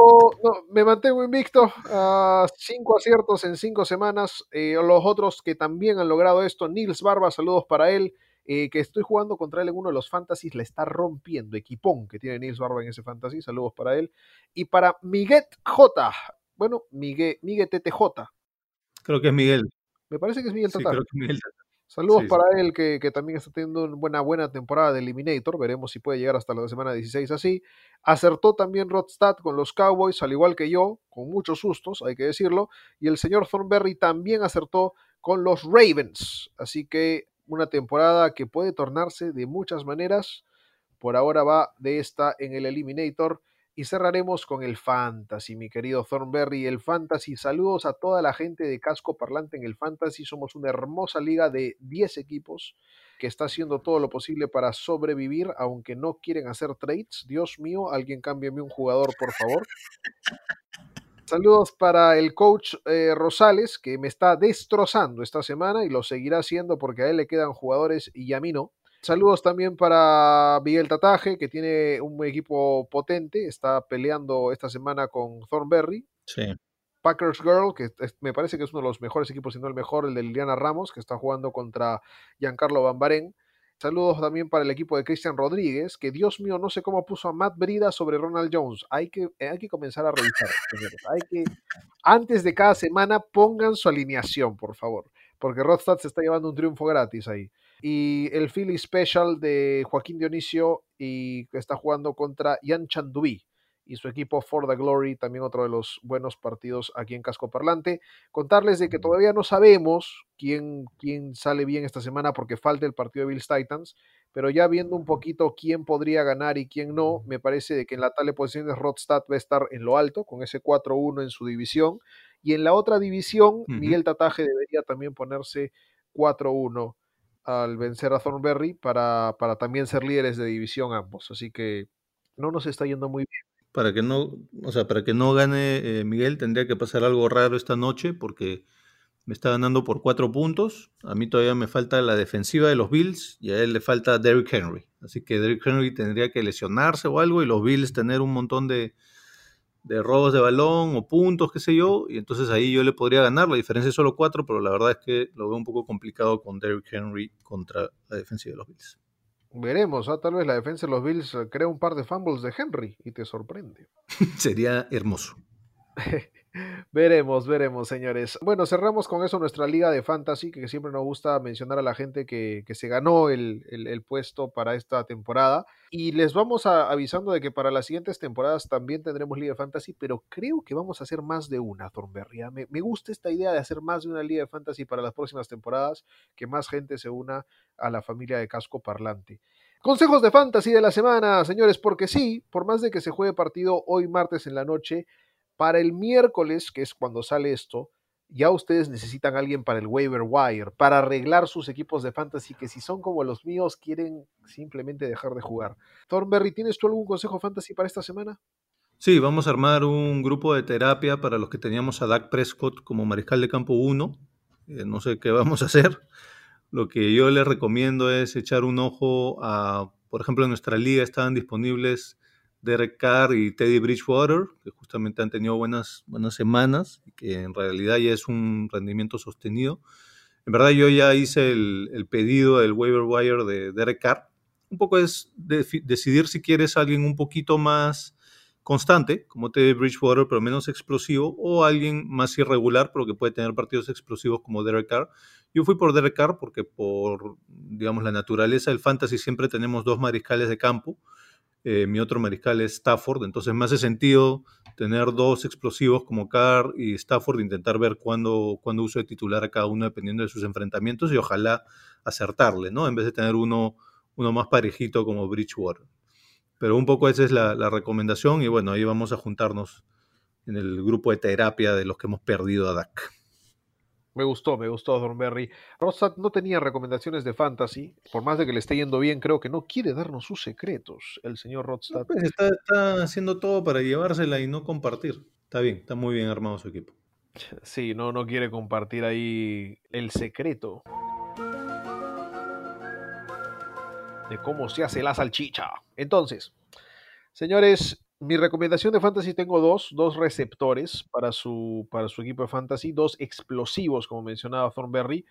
me mantengo invicto a cinco aciertos en cinco semanas. Eh, los otros que también han logrado esto, Nils Barba, saludos para él. Eh, que estoy jugando contra él en uno de los fantasies, le está rompiendo. Equipón que tiene Nils Barba en ese fantasy, saludos para él. Y para Miguel J. Bueno, Miguel, Miguel TTJ. Creo que es Miguel. Me parece que es Miguel Tatar. Saludos para él, que, también está teniendo una buena, buena temporada de Eliminator. Veremos si puede llegar hasta la semana 16 así. Acertó también Rodstad con los Cowboys, al igual que yo, con muchos sustos, hay que decirlo. Y el señor Thornberry también acertó con los Ravens. Así que una temporada que puede tornarse de muchas maneras. Por ahora va de esta en el Eliminator. Y cerraremos con el Fantasy, mi querido Thornberry. El Fantasy, saludos a toda la gente de Casco Parlante en el Fantasy. Somos una hermosa liga de 10 equipos que está haciendo todo lo posible para sobrevivir, aunque no quieren hacer trades. Dios mío, alguien cámbiame un jugador, por favor. Saludos para el coach eh, Rosales, que me está destrozando esta semana y lo seguirá haciendo porque a él le quedan jugadores y a mí no. Saludos también para Miguel Tataje, que tiene un equipo potente, está peleando esta semana con Thornberry. Sí. Packers Girl, que me parece que es uno de los mejores equipos, si no el mejor, el de Liliana Ramos, que está jugando contra Giancarlo Bambarén. Saludos también para el equipo de Cristian Rodríguez, que Dios mío, no sé cómo puso a Matt Brida sobre Ronald Jones. Hay que, hay que comenzar a revisar, señores. Hay que, antes de cada semana, pongan su alineación, por favor, porque Rodstad se está llevando un triunfo gratis ahí y el Philly Special de Joaquín Dionisio y que está jugando contra Ian Chandubi y su equipo For the Glory, también otro de los buenos partidos aquí en Casco Parlante. Contarles de que todavía no sabemos quién, quién sale bien esta semana porque falta el partido de Bills Titans, pero ya viendo un poquito quién podría ganar y quién no, me parece de que en la tal de posiciones Rodstad va a estar en lo alto con ese 4-1 en su división y en la otra división Miguel Tataje debería también ponerse 4-1 al vencer a Thornberry para, para también ser líderes de división ambos. Así que no nos está yendo muy bien. Para que no, o sea, para que no gane eh, Miguel tendría que pasar algo raro esta noche porque me está ganando por cuatro puntos. A mí todavía me falta la defensiva de los Bills y a él le falta Derrick Henry. Así que Derrick Henry tendría que lesionarse o algo y los Bills tener un montón de, de robos de balón o puntos, qué sé yo, y entonces ahí yo le podría ganar. La diferencia es solo cuatro, pero la verdad es que lo veo un poco complicado con Derrick Henry contra la defensiva de los Bills. Veremos, ¿ah? tal vez la defensa de los Bills eh, crea un par de fumbles de Henry y te sorprende. Sería hermoso. veremos, veremos, señores. Bueno, cerramos con eso nuestra liga de fantasy, que siempre nos gusta mencionar a la gente que, se ganó el, puesto para esta temporada. Y les vamos a, avisando de que para las siguientes temporadas también tendremos liga de fantasy, pero creo que vamos a hacer más de una, Thornberry. Me, me gusta esta idea de hacer más de una liga de fantasy para las próximas temporadas, que más gente se una a la familia de casco parlante. Consejos de fantasy de la semana, señores, porque sí, por más de que se juegue partido hoy martes en la noche, para el miércoles, que es cuando sale esto, ya ustedes necesitan a alguien para el waiver wire, para arreglar sus equipos de fantasy que si son como los míos quieren simplemente dejar de jugar. Thornberry, ¿tienes tú algún consejo fantasy para esta semana? Sí, vamos a armar un grupo de terapia para los que teníamos a Dak Prescott como mariscal de campo 1. Eh, no sé qué vamos a hacer. Lo que yo les recomiendo es echar un ojo a, por ejemplo, en nuestra liga estaban disponibles Derek Carr y Teddy Bridgewater, que justamente han tenido buenas, buenas semanas que en realidad ya es un rendimiento sostenido. En verdad yo ya hice el, pedido del waiver wire de Derek Carr. Un poco es decidir si quieres a alguien un poquito más constante, como Teddy Bridgewater, pero menos explosivo, o alguien más irregular, pero que puede tener partidos explosivos como Derek Carr. Yo fui por Derek Carr porque por, digamos, la naturaleza del fantasy siempre tenemos dos mariscales de campo eh, mi otro mariscal es Stafford, entonces me hace sentido tener dos explosivos como Carr y Stafford, intentar ver cuándo, cuándo uso de titular a cada uno dependiendo de sus enfrentamientos y ojalá acertarle, ¿no? En vez de tener uno, uno más parejito como Bridgewater. Pero un poco esa es la, la recomendación y bueno, ahí vamos a juntarnos en el grupo de terapia de los que hemos perdido a Dak. Me gustó, me gustó Thornberry. Rostad no tenía recomendaciones de fantasy, por más de que le esté yendo bien, creo que no quiere darnos sus secretos, el señor Rodstad. Pues, está, haciendo todo para llevársela y no compartir. Está bien, está muy bien armado su equipo. Sí, no, no quiere compartir ahí el secreto de cómo se hace la salchicha. Entonces, señores, mi recomendación de fantasy tengo dos, dos receptores para su, para su equipo de fantasy, dos explosivos, como mencionaba Thornberry.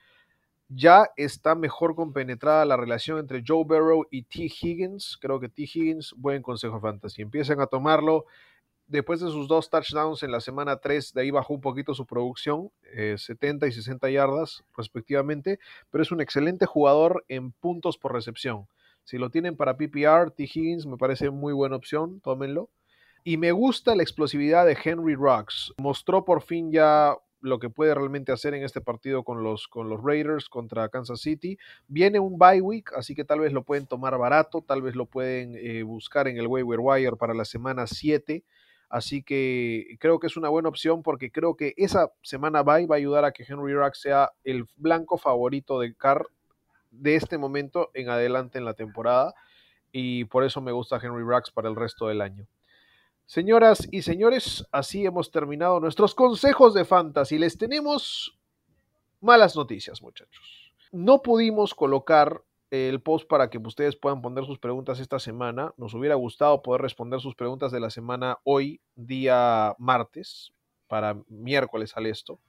Ya está mejor compenetrada la relación entre Joe Burrow y T. Higgins. Creo que T. Higgins, buen consejo de fantasy. Empiecen a tomarlo. Después de sus dos touchdowns en la semana 3, de ahí bajó un poquito su producción, 70 eh, y 60 yardas respectivamente, pero es un excelente jugador en puntos por recepción. Si lo tienen para PPR, T. Higgins me parece muy buena opción, tómenlo. Y me gusta la explosividad de Henry Rocks. Mostró por fin ya lo que puede realmente hacer en este partido con los, con los Raiders contra Kansas City. Viene un bye week, así que tal vez lo pueden tomar barato, tal vez lo pueden eh, buscar en el waiver wire para la semana 7. Así que creo que es una buena opción porque creo que esa semana bye va a ayudar a que Henry Ruggs sea el blanco favorito de Carr de este momento en adelante en la temporada. Y por eso me gusta Henry Ruggs para el resto del año. Señoras y señores, así hemos terminado nuestros consejos de fantasy. Les tenemos malas noticias, muchachos. No pudimos colocar el post para que ustedes puedan poner sus preguntas esta semana. Nos hubiera gustado poder responder sus preguntas de la semana hoy, día martes, para miércoles al esto.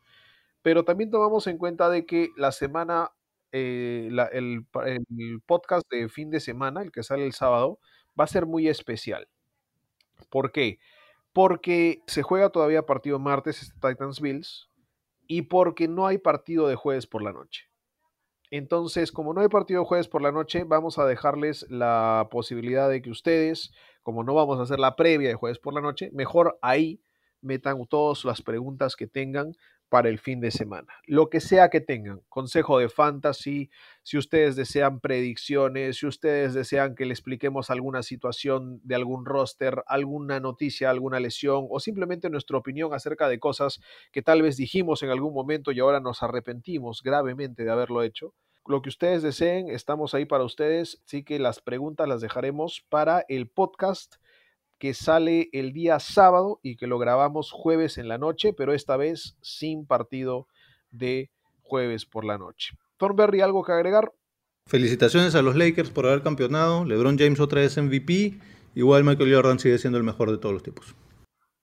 Pero también tomamos en cuenta de que la semana, eh, el podcast de fin de semana, el que sale el sábado, va a ser muy especial. ¿Por qué? Porque se juega todavía partido martes, este Titans Bills, y porque no hay partido de jueves por la noche. Entonces, como no hay partido de jueves por la noche, vamos a dejarles la posibilidad de que ustedes, como no vamos a hacer la previa de jueves por la noche, mejor ahí metan todas las preguntas que tengan para el fin de semana. Lo que sea que tengan, consejo de fantasy, si ustedes desean predicciones, si ustedes desean que le expliquemos alguna situación de algún roster, alguna noticia, alguna lesión o simplemente nuestra opinión acerca de cosas que tal vez dijimos en algún momento y ahora nos arrepentimos gravemente de haberlo hecho. Lo que ustedes deseen, estamos ahí para ustedes, así que las preguntas las dejaremos para el podcast que sale el día sábado y que lo grabamos jueves en la noche, pero esta vez sin partido de jueves por la noche. Thornberry, ¿algo que agregar? Felicitaciones a los Lakers por haber campeonado. LeBron James otra vez MVP. Igual Michael Jordan sigue siendo el mejor de todos los tipos.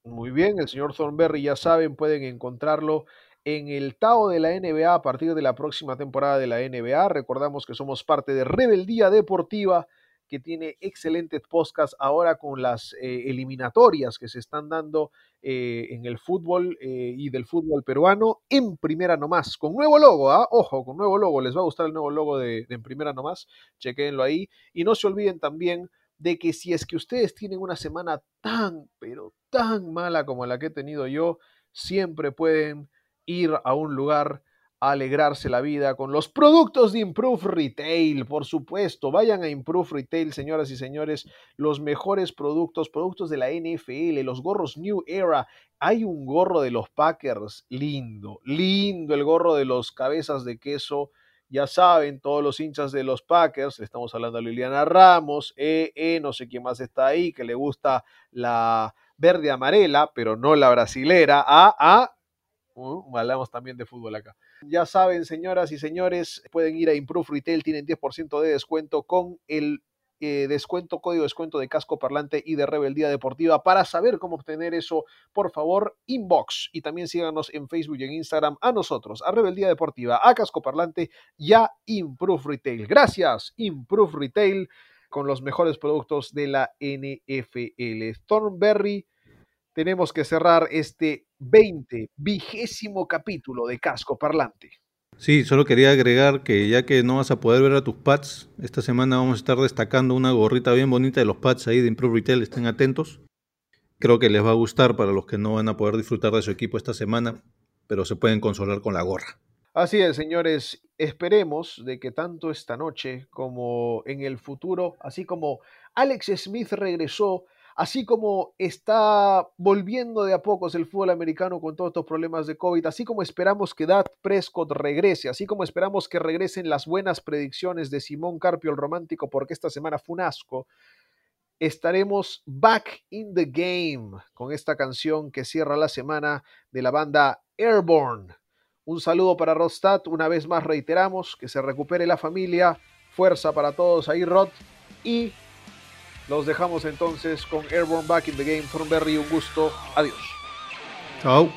Muy bien, el señor Thornberry, ya saben, pueden encontrarlo en el Tao de la NBA a partir de la próxima temporada de la NBA. Recordamos que somos parte de Rebeldía Deportiva que tiene excelentes podcasts ahora con las eh, eliminatorias que se están dando eh, en el fútbol eh, y del fútbol peruano en primera nomás, con nuevo logo, ¿ah? ojo, con nuevo logo, les va a gustar el nuevo logo de, en primera nomás, chequenlo ahí y no se olviden también de que si es que ustedes tienen una semana tan, pero tan mala como la que he tenido yo, siempre pueden ir a un lugar alegrarse la vida con los productos de Improve Retail, por supuesto. Vayan a Improve Retail, señoras y señores, los mejores productos, productos de la NFL, los gorros New Era. Hay un gorro de los Packers, lindo, lindo el gorro de los cabezas de queso. Ya saben, todos los hinchas de los Packers, estamos hablando de Liliana Ramos, eh, eh, no sé quién más está ahí, que le gusta la verde amarela, pero no la brasilera. Ah, ah, hablamos también de fútbol acá. Ya saben, señoras y señores, pueden ir a Improve Retail, tienen 10% de descuento con el eh, descuento, código de descuento de casco parlante y de rebeldía deportiva. Para saber cómo obtener eso, por favor, inbox. Y también síganos en Facebook y en Instagram a nosotros, a Rebeldía Deportiva, a Casco Parlante y a Improve Retail. Gracias, Improve Retail, con los mejores productos de la NFL. Thornberry tenemos que cerrar este 20, vigésimo capítulo de Casco Parlante. Sí, solo quería agregar que ya que no vas a poder ver a tus pads, esta semana vamos a estar destacando una gorrita bien bonita de los pads ahí de Improve Retail, estén atentos. Creo que les va a gustar para los que no van a poder disfrutar de su equipo esta semana, pero se pueden consolar con la gorra. Así es, señores, esperemos de que tanto esta noche como en el futuro, así como Alex Smith regresó así como está volviendo de a pocos el fútbol americano con todos estos problemas de COVID, así como esperamos que Dak Prescott regrese, así como esperamos que regresen las buenas predicciones de Simón Carpio el romántico, porque esta semana fue un asco, estaremos back in the game con esta canción que cierra la semana de la banda Airborne. Un saludo para Rodstad, una vez más reiteramos que se recupere la familia, fuerza para todos ahí Rod y los dejamos entonces con Airborne Back in the Game. Berry, un gusto. Adiós. Chao.